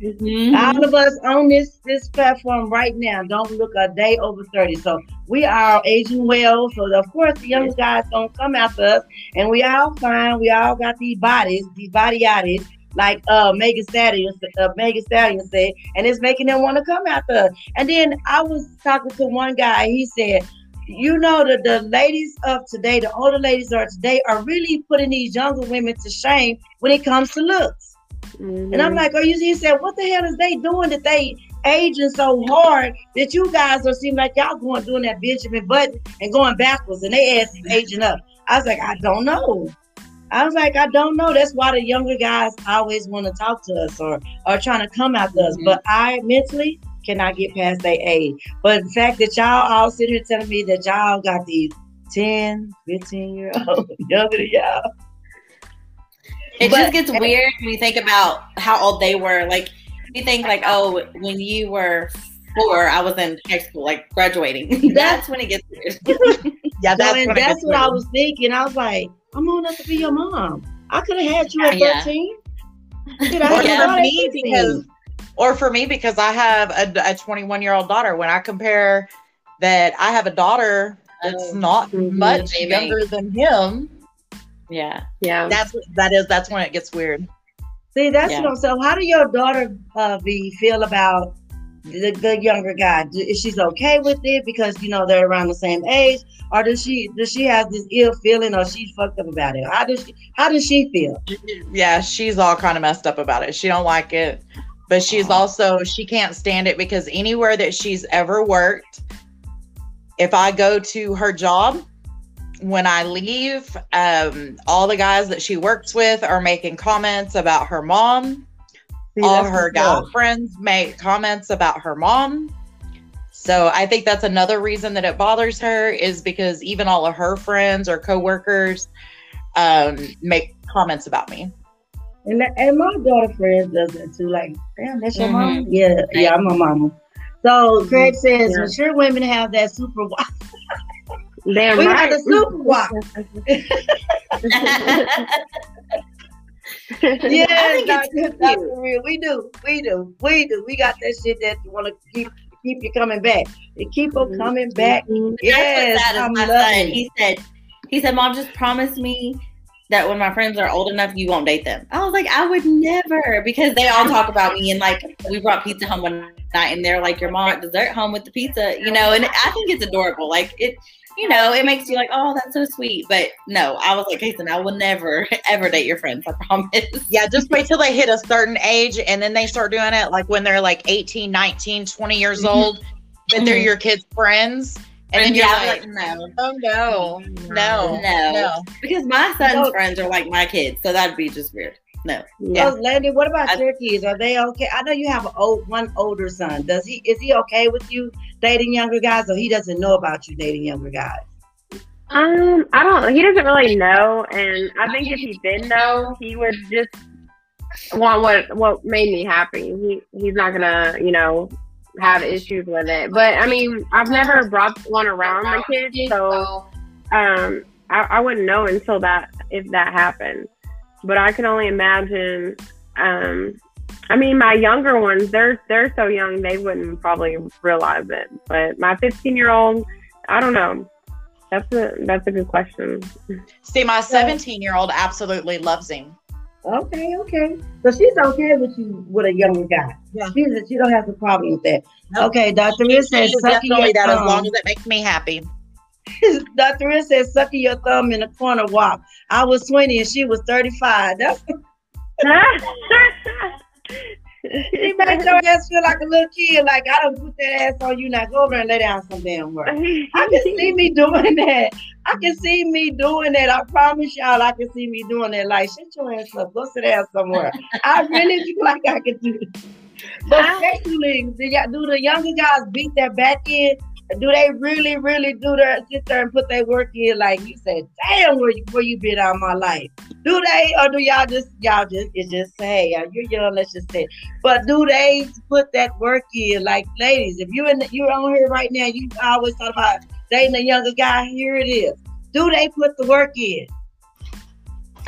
A: shit.
C: Mhm.
A: All of us on this this platform right now don't look a day over 30. So we are aging well. So of course the younger guys don't come after us. And we all fine. We all got these bodies, these body oddies, like uh Megan Stallion, uh, Megan Stallion said, and it's making them want to come after us. And then I was talking to one guy, he said, you know that the ladies of today, the older ladies of today, are really putting these younger women to shame when it comes to looks.
B: Mhm.
A: And I'm like, oh, you he said, what the hell is they doing that they aging so hard that you guys are seem like y'all going doing that Benjamin Button and going backwards and they ass is aging up. I was like, I don't know. I was like, I don't know. That's why the younger guys always want to talk to us or are trying to come after us.
C: Mhm.
A: But I mentally cannot get past their age. But the fact that y'all all sitting here telling me that y'all got these 10, 15 year old <laughs> younger than y'all.
C: It
A: But-
C: just gets weird when you think about how old they were. Like you think like, oh, when you were four, I was in high school, like graduating. <laughs> That's when it gets weird. <laughs>
D: Yeah, that's
A: and
D: when
A: that's
D: gets
A: what I was thinking. I was like, I'm old enough to be your mom. I could have had you at
C: Yeah.
A: 13. <laughs> Shit, I
D: Or
C: Yeah.
D: for me because or for me because I have a a 21 year old daughter. When I compare that I have a daughter that's
C: Oh.
D: not
B: Mhm.
D: much
C: Maybe.
D: younger than him,
C: yeah.
B: Yeah.
D: that's that is that's when it gets weird.
A: See, that's
C: Yeah.
A: what I'm saying. How do your daughter uh, be feel about the, the younger guy? Is she's okay with it because you know they're around the same age, or does she does she have this ill feeling, or she's fucked up about it? How does she how does she feel?
D: Yeah, she's all kind of messed up about it. She don't like it. But she's also she can't stand it because anywhere that she's ever worked, if I go to her job, when I leave, um, all the guys that she works with are making comments about her mom.
A: See,
D: all her
A: what's
D: guy friends make comments about her mom. So I think that's another reason that it bothers her is because even all of her friends or coworkers um, make comments about me.
A: And that, and my daughter friends does that too. Like, damn, that's your mom?
C: Mhm.
A: Yeah, yeah, I'm a mama. So Craig says
B: Yeah.
A: mature women have that super.
B: Damn
A: We
B: right.
A: got the super walk. <laughs> <laughs> <laughs> Yeah,
C: I think
A: Dr.
C: it's
A: Dr.
C: cute.
A: Real. we do, we do, we do. We got that shit that you want to keep keep you coming back. They keep them coming mm-hmm. back. Yes,
C: That's
A: I'm
C: is my son. He said, he said, Mom, just promise me that when my friends are old enough, you won't date them. I was like, I would never, because they all talk about me and like we brought pizza home one night, and they're like, your mom at dessert home with the pizza, you know, and I think it's adorable. Like it, you know, it makes you like, oh, that's so sweet. But no, I was like, Jason, I will never <laughs> ever date your friends. I promise.
D: Yeah, just wait till they hit a certain age and then they start doing it like when they're like 18, 19, 20 years
C: Mhm.
D: old, then they're your kids' friends. And then
C: And
D: you're
C: yeah,
D: like,
C: like, no,
D: oh no, no,
C: No.
D: no.
C: because my son's
A: No.
C: friends are like my kids, so that'd be just weird. No.
B: Yeah.
A: So, Landi, what about
C: I-
A: your kids? Are they okay? I know you have an old one older son. Does he is he okay with you dating younger guys, or he doesn't know about you dating younger guys?
B: Um, I don't. He doesn't really know, and I think if he did know, he would just want what what made me happy. He he's not gonna, you know, have issues with it. But I mean, I've never brought one around my kids, so um, I, I wouldn't know until that if that happened. But I can only imagine. Um, I mean, my younger ones, they're they're so young, they wouldn't probably realize it. But my 15 year old, I don't know. That's a that's a good question.
D: See, my 17 year old absolutely loves him.
A: Okay, okay. So she's okay with you with a younger guy.
D: Yeah.
A: She's she don't have a problem with that.
D: Nope.
A: Okay, Dr. Riz says
D: She's definitely that as long as it makes me happy.
A: Dr. Riz says sucking your thumb in the corner walk. I was 20 and she was 35. That's <laughs> she made your ass feel like a little kid. Like I don't put that ass on you. Now go over and lay down some damn work. I can see me <laughs> doing that. I can see me doing that. I promise y'all, I can see me doing that. Like, shut your ass up. Go sit down somewhere. I really feel <laughs> like I can do it. But sexually, do, do the younger guys beat their back in do they really, really do their sit there and put their work in? Like you said, damn, where you where you been all my life? Do they or do y'all just y'all just it just say uh, you're young? Let's just say, but do they put that work in? Like ladies, if you in you're on here right now, you always talk about dating a younger guy. Here it is. Do they put the work in?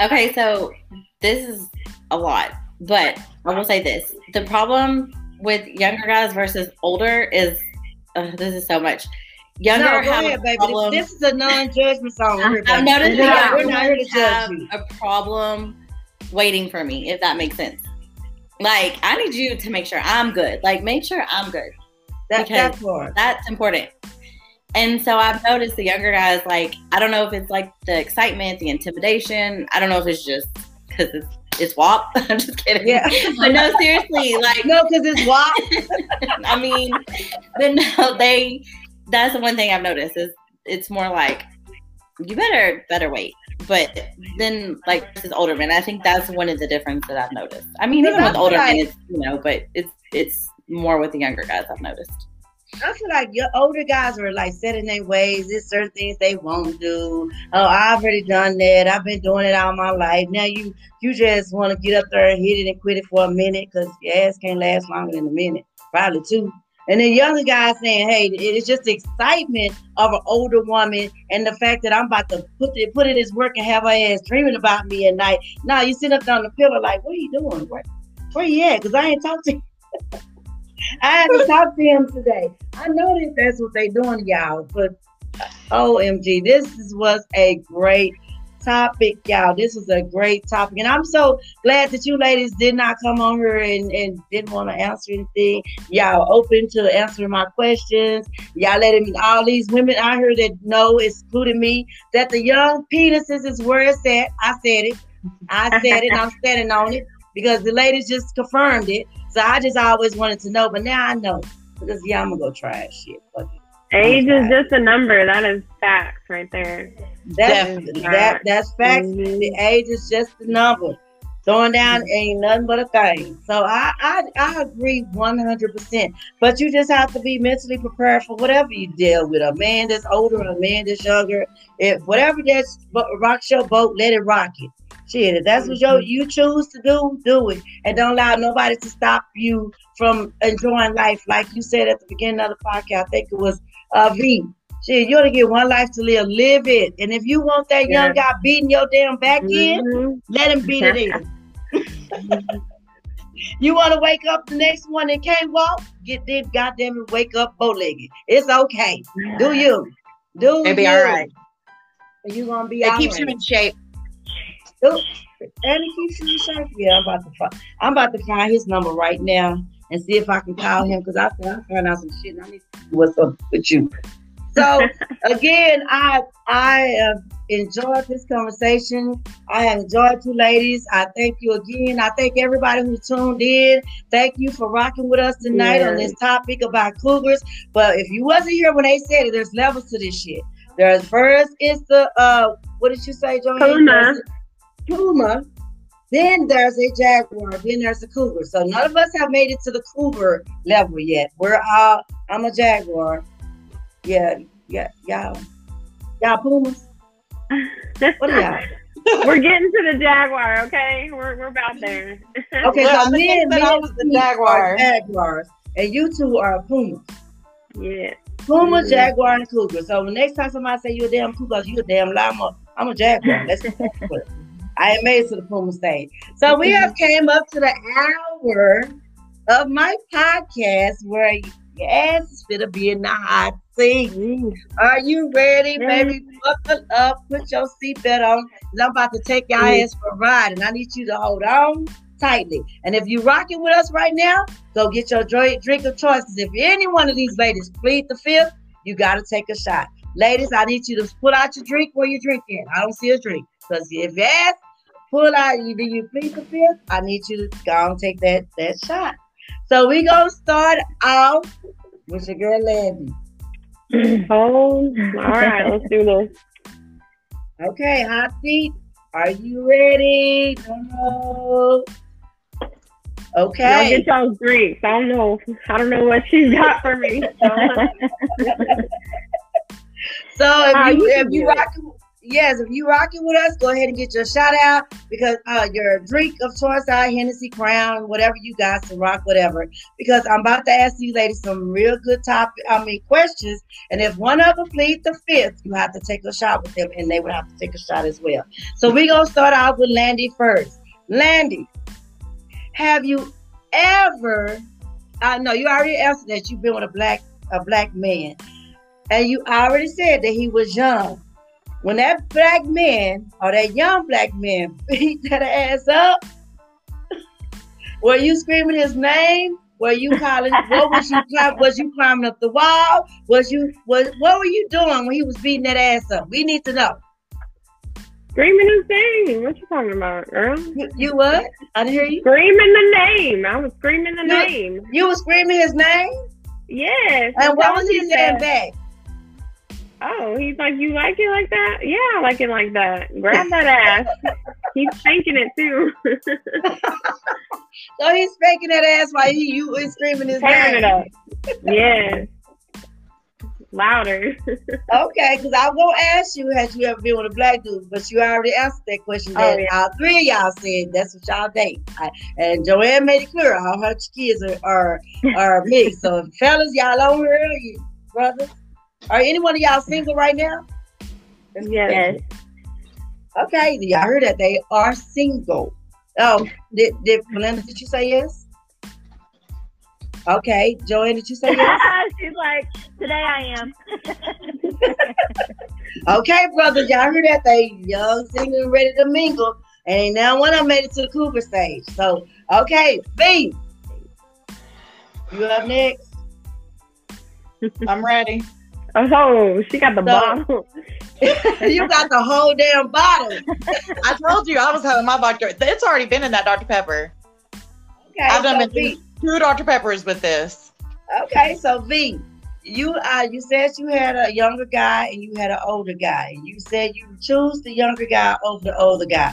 C: Okay, so this is a lot, but I will say this: the problem with younger guys versus older is uh, this is so much. Younger
A: no,
C: have
A: ahead,
C: a
A: baby.
C: problem.
A: This is a non-judgment song.
C: I've noticed that
A: not- we're not here to judge
C: have
A: you.
C: a problem waiting for me, if that makes sense. Like, I need you to make sure I'm good. Like, make sure I'm good.
A: That,
C: because-
A: that part.
C: That's important. And so I've noticed the younger guys, like, I don't know if it's like the excitement, the intimidation. I don't know if it's just because it's, it's WAP. <laughs> I'm just kidding.
A: Yeah.
C: But no, seriously, like,
A: No, because it's wild. <laughs>
C: I mean, then no, they. That's the one thing I've noticed is it's more like you better better wait. But then like this is older men. I think that's one of the difference that I've noticed. I mean, even with older
A: like-
C: men, it's you know, but it's it's more with the younger guys I've noticed.
A: I feel like your older guys are like set in their ways. There's certain things they won't do. Oh, I've already done that. I've been doing it all my life. Now you you just want to get up there and hit it and quit it for a minute because your ass can't last longer than a minute, probably two. And then younger guys saying, "Hey, it's just the excitement of an older woman and the fact that I'm about to put it put it as work and have her ass dreaming about me at night." Now you sit up on the pillow like, "What are you doing? Where, where you at?" Because I ain't talked to. <laughs> I haven't talked to him today. I know that that's what they doing, y'all. But uh, OMG, this is, was a great topic, y'all. This was a great topic. And I'm so glad that you ladies did not come on here and, and didn't want to answer anything. Y'all open to answering my questions. Y'all letting all these women out here that know, including me, that the young penises is where it's at. I said it. I said it I'm standing on it because the ladies just confirmed it. So I just always wanted to know, but now I know. Because yeah, I'm gonna go try that shit. Fuck it.
B: Age is just a number. That is facts right there.
A: That's
D: Definitely.
A: that that's facts.
B: Mhm.
A: The age is just a number. Throwing down ain't nothing but a thing. So I I, I agree 100. percent But you just have to be mentally prepared for whatever you deal with. A man that's older, a man that's younger. If whatever that's bo- rocks your boat, let it rock it. Shit, if that's what you you choose to do, do it, and don't allow nobody to stop you from enjoying life. Like you said at the beginning of the podcast, I think it was uh, V. Shit, you only get one life to live. Live it. And if you want that young guy beating your damn back in,
B: Mhm.
A: let him beat it in. <laughs> you want to wake up the next one and can't walk? Get them goddamn it, wake up bow legged. It's okay. Do you? Do
D: It'll be
A: you?
D: all right.
A: And you gonna be
D: It keeps
A: right.
D: you in shape.
A: And it keeps you in shape. Yeah, I'm about to find. I'm about to find his number right now and see if I can call him because I said I found out some shit. and I need to see what's up with you. So <laughs> again, I I have enjoyed this conversation. I have enjoyed you ladies. I thank you again. I thank everybody who tuned in. Thank you for rocking with us tonight on this topic about cougars. But if you wasn't here when they said it, there's levels to this shit. There's first it's the uh what did you say, Joann?
B: Puma.
A: Then there's a jaguar. Then there's a cougar. So none of us have made it to the cougar level yet. We're all I'm a jaguar. Yeah, yeah, y'all. Y'all pumas. <laughs> What are y'all?
B: We're getting to the Jaguar, okay? We're, we're about there. <laughs>
A: Okay,
D: Well,
A: so
D: the
A: me and me
D: I
A: and
D: was the jaguar.
A: are jaguars, and you two are pumas.
B: yeah.
A: Puma, jaguar, and cougar. So the next time somebody say you a damn cougar, you a damn llama. I'm a jaguar. Let's <laughs> I made it to the Puma stage. So we have <laughs> came up to the hour of my podcast where your ass is gonna be in the hot seat.
B: Mm.
A: Are you ready, baby? Buckle up, put your seatbelt on. I'm about to take your ass for a ride, and I need you to hold on tightly. And if you're rocking with us right now, go get your drink of choice. 'cause if any one of these ladies plead the fifth, you gotta take a shot. Ladies, I need you to put out your drink where you're drinking. I don't see a drink. Because if you ask, pull out, either you plead the fifth, I need you to go and take that, that shot. So we gonna start off with your girl Levy. <clears throat>
B: Oh, all right, let's do this.
A: Okay, hot seat. Are you ready? No. Okay.
B: Y'all get y'all drinks. I don't know. I don't know what she's <laughs> got for me. So, <laughs>
A: so if
B: How
A: you,
B: you
A: if you
B: do it.
A: rocking, yes, if you rocking with us, go ahead and get your shout out because uh, your drink of choice, our Hennessy Crown, whatever you got to rock, whatever. Because I'm about to ask you ladies some real good topic, I mean questions, and if one of them plead the fifth, you have to take a shot with them, and they would have to take a shot as well. So we're gonna start out with Landi first. Landi, have you ever? I know you already answered that you've been with a black a black man, and you already said that he was young. When that black man or that young black man <laughs> beat that ass up, were you screaming his name? Were you calling? What was you? Was you climbing up the wall? Was you? Was what were you doing when he was beating that ass up? We need to know.
B: screaming his name. What you talking about, girl?
A: You, you what? I didn't hear you.
B: Screaming the name. I was screaming the
A: No.
B: name.
A: You were screaming his name,
B: Yes.
A: and what was he
B: you
A: saying back?
B: Oh, he's like, you like it like that? Yeah, I like it like that. Grab that ass. <laughs> he's spanking it too. <laughs>
A: So he's spanking that ass while he you was screaming his
B: Tearing it up. Yes. Louder. <laughs>
A: Okay, because I won't ask you had you ever been with a black dude, but you already answered that question.
B: Oh, yeah.
A: all three of y'all said that's what y'all date. I, and Joann made it clear all her kids are are, are mixed. So fellas, y'all on here, you brothers. Are any one of y'all single right now?
B: yes.
A: Okay, y'all heard that they are single. Oh, did did Melinda? Did you say yes? Okay, Joann, did you say yes? <laughs>
E: She's like, today I am. <laughs>
A: Okay, brothers, y'all heard that they young, single, ready to mingle, and now one of them made it to the Cooper stage. So, okay, B, you up next? <laughs>
D: I'm ready.
B: Oh, she got the
A: So-
B: bottle. <laughs>
A: you got the whole damn bottle.
D: I told you I was having my vodka. It's already been in that Dr. Pepper.
A: Okay,
D: I've done
A: so
D: been two Dr. Peppers with this.
A: Okay, so V, you uh, you said you had a younger guy and you had an older guy. You said you choose the younger guy over the older guy.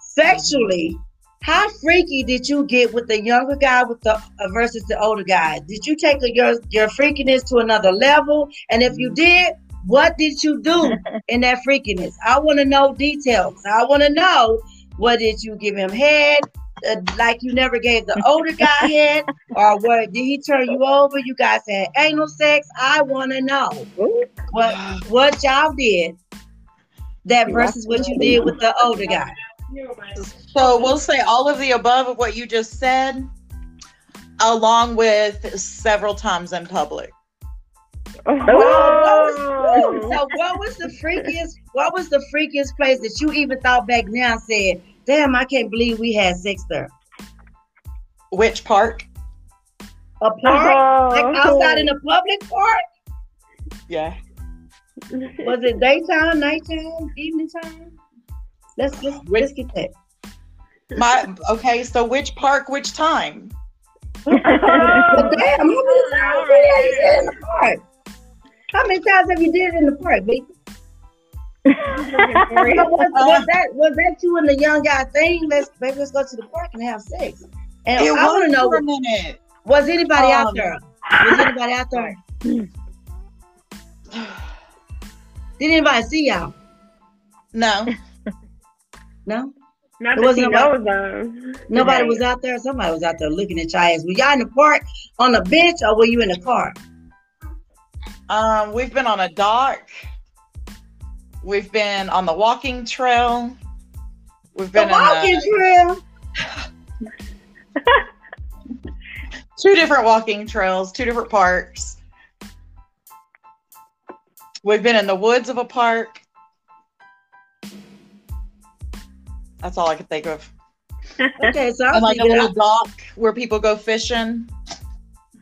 A: Sexually, how freaky did you get with the younger guy with the uh, versus the older guy? Did you take a, your your freakiness to another level? And if you did, what did you do <laughs> in that freakiness? I want to know details. I want to know what did you give him head? Uh, like you never gave the older guy <laughs> head, or what did he turn you over? You guys had anal sex. I want to know what what y'all did that versus what you did with the older guy. <laughs>
D: So we'll say all of the above of what you just said, along with several times in public. Oh!
A: Well, what was, so what was the freakiest? What was the freakiest place that you even thought back now? and Said, "Damn, I can't believe we had sex there."
D: Which park?
A: A park, like oh. outside in a public park.
D: Yeah.
A: Was it daytime, nighttime, evening time? Let's let's, let's get that.
D: My okay, so which park, which time? <laughs>
A: Damn, how many times have you did it in the park? How many times have you did it in the park, baby? <laughs> was, was that was that you and the young guy thing? Let's baby, let's go to the park and have sex. And
D: It
A: I want to know
D: for a minute.
A: was anybody out
D: Um,
A: there? Was anybody out there? <sighs> Did anybody see y'all?
D: No.
A: No,
B: Not
A: It wasn't <laughs> nobody-
B: knows of.
A: nobody
B: Right.
A: was out there. Somebody was out there looking at y'all ass. Were y'all in the park on the bench or were you in the car?
D: Um, we've been on a dock. We've been on the walking trail. We've
A: The
D: been in
A: walking
D: a, <laughs>
A: trail.
D: two different walking trails, two different parks. We've been in the woods of a park. That's all I could think of.
A: Okay, so I'm
D: like a little dock where people go fishing.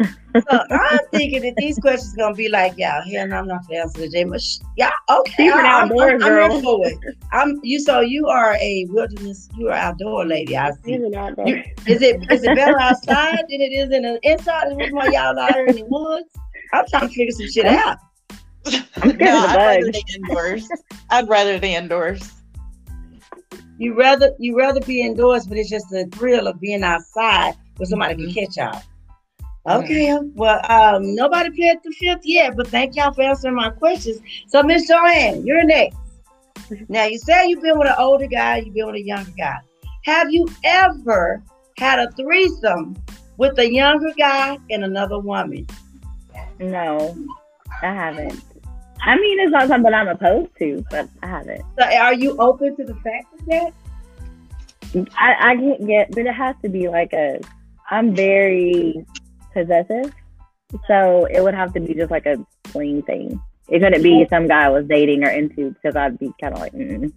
A: so I'm thinking that these questions gonna be like, yeah, here no, I'm not gonna answer the J. But sh- yeah, okay,
B: She's
A: I- I'm,
B: outdoor
A: I'm, I'm here
B: girl.
A: for it. I'm you. So you are a wilderness. You are outdoor lady. I see.
B: She's.
A: You, is it is it better outside than it is in the inside? Is why y'all out here in the woods? I'm trying to figure some shit out.
B: I'm scared
D: No,
B: of the
D: I'd rather
B: bugs.
D: the indoors. I'd rather the indoors.
A: You rather you rather be indoors, but it's just the thrill of being outside where somebody mm-hmm. can catch y'all. Okay, well, um, nobody played the fifth yet, but thank y'all for answering my questions. So, Miss Joann, you're next. Now, you say you've been with an older guy, you've been with a younger guy. Have you ever had a threesome with a younger guy and another woman?
C: No, I haven't. I mean, it's not something I'm opposed to, but I haven't.
A: So, are you open to the fact of that?
C: I, I can't get, but it has to be like a. I'm very possessive, so it would have to be just like a plain thing. It couldn't be some guy I was dating or into because I'd be kind of like. Mm.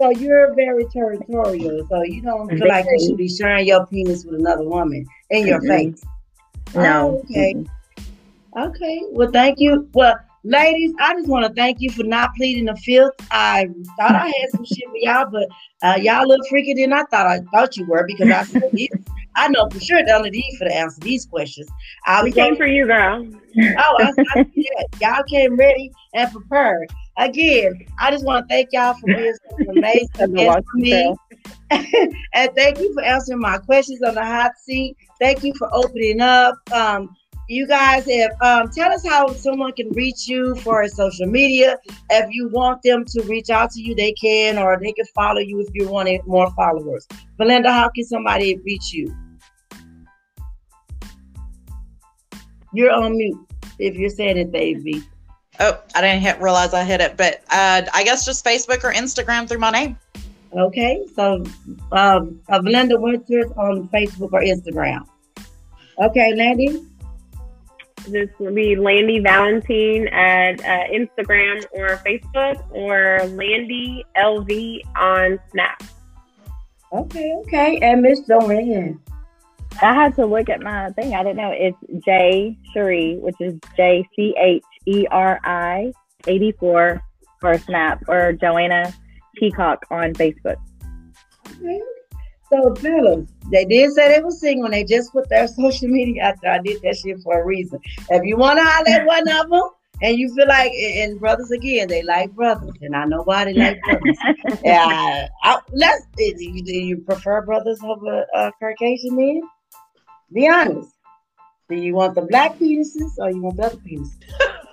A: So you're very territorial. So you don't feel like you should be sharing your penis with another woman in your mm-hmm. face.
C: No.
A: Oh, okay. Mm-hmm. Okay. Well, thank you. Well, ladies, I just want to thank you for not pleading the fifth. I thought I had some shit for y'all, but uh, y'all look freakier than I thought I thought you were because I said <laughs> I know for sure of these for to answer these questions.
B: I we came for you, girl.
A: Oh, I, I, <laughs> y'all came ready and prepared. Again, I just want to thank y'all for being so <laughs> amazing for me. and thank you for answering my questions on the hot seat. Thank you for opening up. Um, you guys have um, tell us how someone can reach you for social media. If you want them to reach out to you, they can, or they can follow you if you want more followers. Belinda, how can somebody reach you? You're on mute if you're saying it, baby.
D: Oh, I didn't hit, realize I hit it, but uh, I guess just Facebook or Instagram through my name.
A: Okay, so um, uh, Belinda Winters on Facebook or Instagram. Okay, Landi.
B: This will be Landi Valentine at uh, Instagram or Facebook, or Landi LV on Snap.
A: Okay, okay, and Miss Joann.
C: I had to look at my thing. I didn't know it's J Cherie, which is J C H E R I 84 for Snap or Joanna Peacock on Facebook.
A: Okay. So, fellas, they did say they were single. They just put their <laughs> social media out there. I did that shit for a reason. If you want to holler at one of them, and you feel like, and brothers again, they like brothers, and I know why they like brothers. <laughs> yeah, I, let's. Do you, do you prefer brothers over uh, Caucasian men? Be honest. Do you want the black penises or you want the other penises?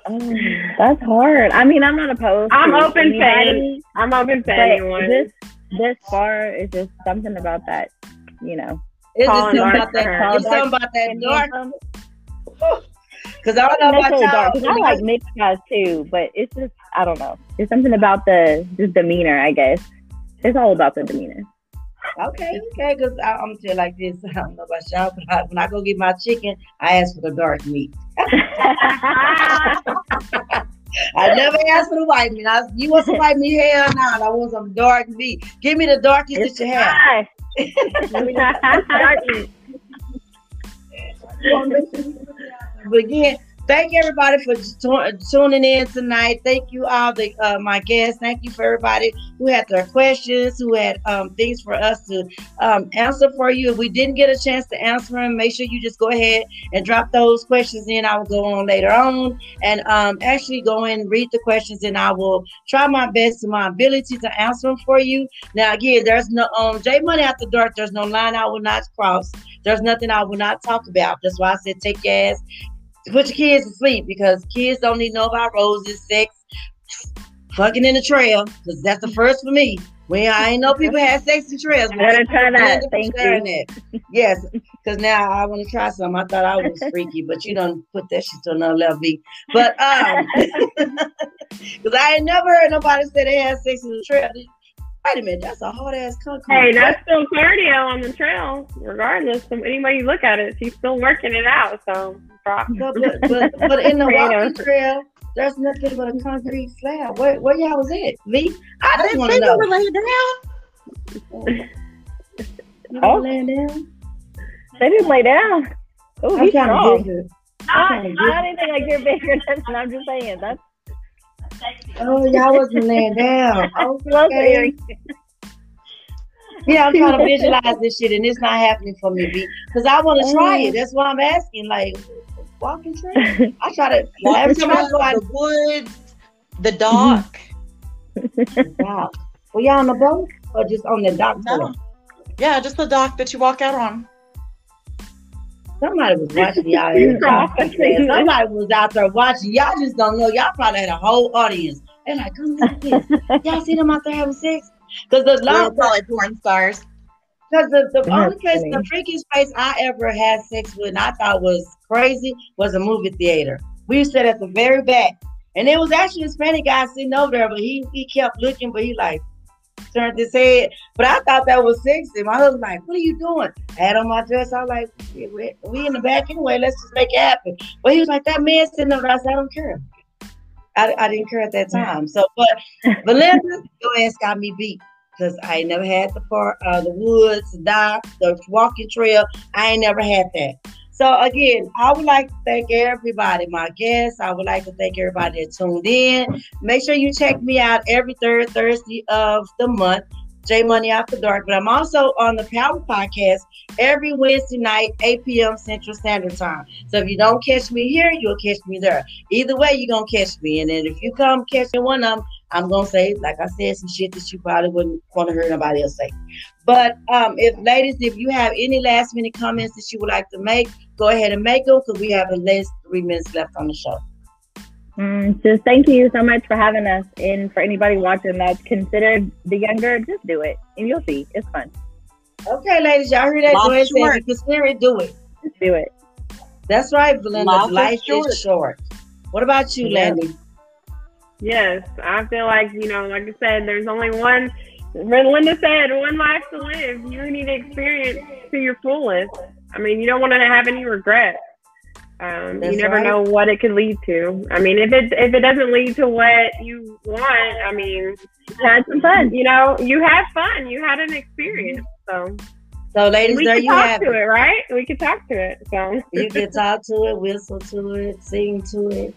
C: Oh, <laughs> that's hard. I mean, I'm not opposed.
B: I'm open to any. I'm open to anyone.
C: This this far is just something about that, you know.
A: It's just something about that. It's something about that dark. Because <laughs> I don't know about y'all.
C: Dark, I like mixed guys too, but it's just I don't know. It's something about the just demeanor. I guess it's all about the demeanor.
A: Okay, okay, because I'm gonna tell you like this. <laughs> I don't know about y'all, but I, when I go get my chicken, I ask for the dark meat. <laughs> I never asked for the white meat. I, you want some white meat? Hell no, I want some dark meat. Give me the darkest it's that you have. dark <laughs> meat. <laughs> but again, thank everybody for tuning in tonight. Thank you all, the uh, my guests. Thank you for everybody who had their questions, who had um, things for us to um, answer for you. If we didn't get a chance to answer them, make sure you just go ahead and drop those questions in. I will go on later on and um, actually go and read the questions, and I will try my best to my ability to answer them for you. Now, again, there's no um, J Money After Dark. There's no line I will not cross. There's nothing I will not talk about. That's why I said take your ass put your kids to sleep because kids don't need to know about roses, sex, fucking in the trail because that's the first for me. When I ain't know people had sex in trails.
C: Better try that. Thank you.
A: Yes, because now I want to try some. I thought I was freaky, but you don't put that shit to another level. But um, <laughs> because I ain't never heard nobody say they had sex in the trail. Wait a minute, that's a hard ass concrete.
B: Hey, that's still cardio on the trail, regardless of any way you look at it. She's still working it out. So,
A: but, but, but in the <laughs> walking trail, there's nothing but a concrete slab. Where, where y'all was at, V? I just want to know. Were laying
C: down. oh, laying down. They didn't lay down. Oh, he's strong. I, I didn't think like you're bigger than. I'm just saying that's
A: Oh, y'all wasn't laying down. <laughs> Okay. yeah, I'm trying to visualize this shit, and it's not happening for me, because I want to try it. That's why I'm asking. Like, walking trail. <laughs> I try to.
D: Well, every time I go out the woods, the mm-hmm. dock.
A: wow. Were y'all on the boat? or just on the dock
D: No. Yeah, just the dock that you walk out on.
A: Somebody was watching y'all. Somebody was out there watching. Y'all just don't know. Y'all probably had a whole audience. They're like, come look at this. <laughs> Y'all see them out there having sex? Because the long,
D: probably porn stars.
A: Because the, the
F: That's
A: only place,
F: funny.
A: the freakiest place I ever had sex with, and I thought was crazy, was a movie theater. We sit at the very back, and it was actually a Hispanic guy sitting over there, but he he kept looking, but he like turned his head. But I thought that was sexy. My husband like, "What are you doing?" I had on my dress. I was like, "We we in the back anyway. Let's just make it happen." But he was like, "That man sitting over there." I said, "I don't care." I, I didn't care at that time. So, but <laughs> Belinda, your ass got me beat because I never had the part, uh, the woods, the dock, the walking trail. I ain't never had that. So again, I would like to thank everybody, my guests. I would like to thank everybody that tuned in. Make sure you check me out every third Thursday of the month. J Money After Dark, but I'm also on the Power Podcast every Wednesday night, 8 p.m. Central Standard Time. So if you don't catch me here, you'll catch me there. Either way, you're gonna catch me. And then if you come catch me one of them, I'm gonna say, like I said, some shit that you probably wouldn't want to hear nobody else say. But um, if ladies, if you have any last minute comments that you would like to make, go ahead and make them because we have at least three minutes left on the show.
F: Mm, just thank you so much for having us. And for anybody watching that's considered the younger, just do it, and you'll see it's fun.
A: Okay, ladies, y'all hear that?
D: Life
A: Go ahead and say,
D: short.
A: if you consider it, do it.
F: Just do it.
A: That's right, Belinda.
D: Life is short.
A: is short. What about you,
F: Yeah.
A: Landi?
B: Yes, I feel like you know, like I said, there's only one. When Linda said, "One life to live," you need to experience to your fullest. I mean, you don't want to have any regrets. Um, you never
A: right.
B: know what it could lead to. I mean, if it if it doesn't lead to what you want, I mean,
F: Had some fun.
B: you know, you had fun. You had an experience. So
A: So, ladies,
B: we
A: there
B: could
A: you
B: talk
A: have
B: to
A: it.
B: it, right? We could talk to it. So
A: You can <laughs> talk to it, whistle to it, sing to it,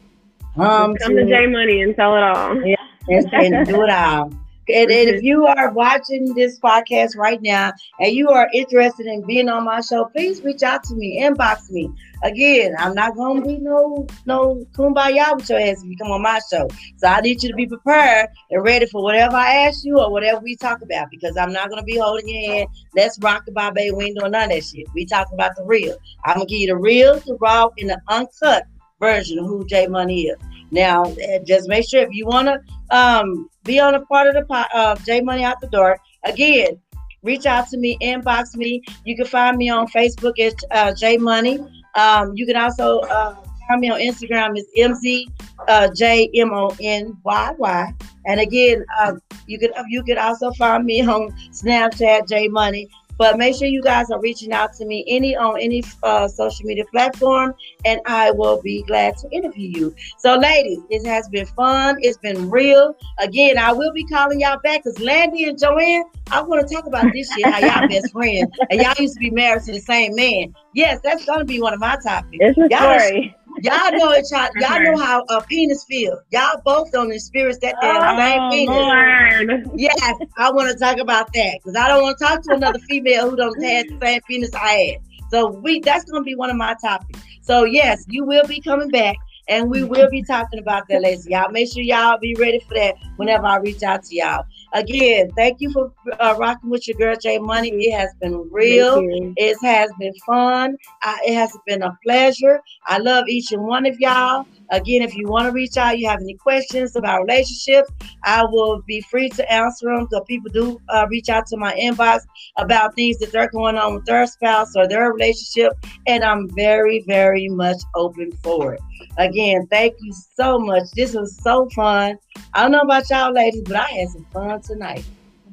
A: hum
B: come
A: to
B: to. J Money and tell it all.
A: and, and do it all. <laughs> And, and if you are watching this podcast right now and you are interested in being on my show, please reach out to me, inbox me. Again, I'm not gonna be no no kumbaya with your ass if you come on my show. So I need you to be prepared and ready for whatever I ask you or whatever we talk about because I'm not gonna be holding your hand. Let's rock the baby. We ain't doing none of that shit. We talking about the real. I'm gonna give you the real, the raw, and the uncut version of who J Money is. Now, just make sure if you wanna um, be on a part of the po- uh, J Money Out the Door. Again, reach out to me, inbox me. You can find me on Facebook as uh, J Money. Um, you can also uh, find me on Instagram as MZ uh, J M O N Y Y. And again, uh, you can you can also find me on Snapchat J Money. But make sure you guys are reaching out to me any on any uh, social media platform, and I will be glad to interview you. So, ladies, it has been fun. It's been real. Again, I will be calling y'all back because Landi and Joann, I want to talk about this shit, how y'all best friends and y'all used to be married to the same man. Yes, that's gonna be one of my topics.
F: It's a
A: Y'all-
F: story.
A: Y'all know it, y'all, <laughs> y'all know how a penis feels. Y'all both don't experience that damn
B: Oh,
A: same penis.
B: Lord.
A: Yes, I want to talk about that because I don't want to talk to another female who don't have the same penis I had. So we that's gonna be one of my topics. So yes, you will be coming back and we will be talking about that ladies. Y'all make sure y'all be ready for that whenever I reach out to y'all. Again, thank you for uh, rocking with your girl J Money. It has been real. It has been fun. I, it has been a pleasure. I love each and one of y'all. Again, if you want to reach out, you have any questions about relationships, I will be free to answer them. So people do uh, reach out to my inbox about things that they're going on with their spouse or their relationship, and I'm very, very much open for it. Again, thank you so much. This was so fun. I don't know about y'all ladies, but I had some fun tonight.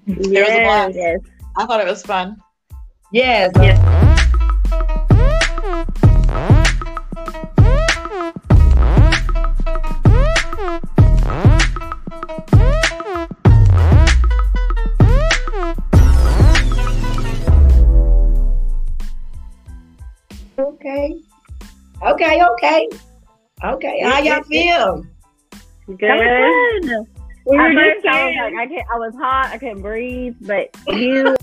D: There was a.
F: Yes.
D: I thought it was fun.
A: Yes. Okay. Okay, okay. Okay. How y'all feel?
B: Good.
F: That.
B: We were just
F: I was like, I can't. I was hot. I couldn't breathe. But you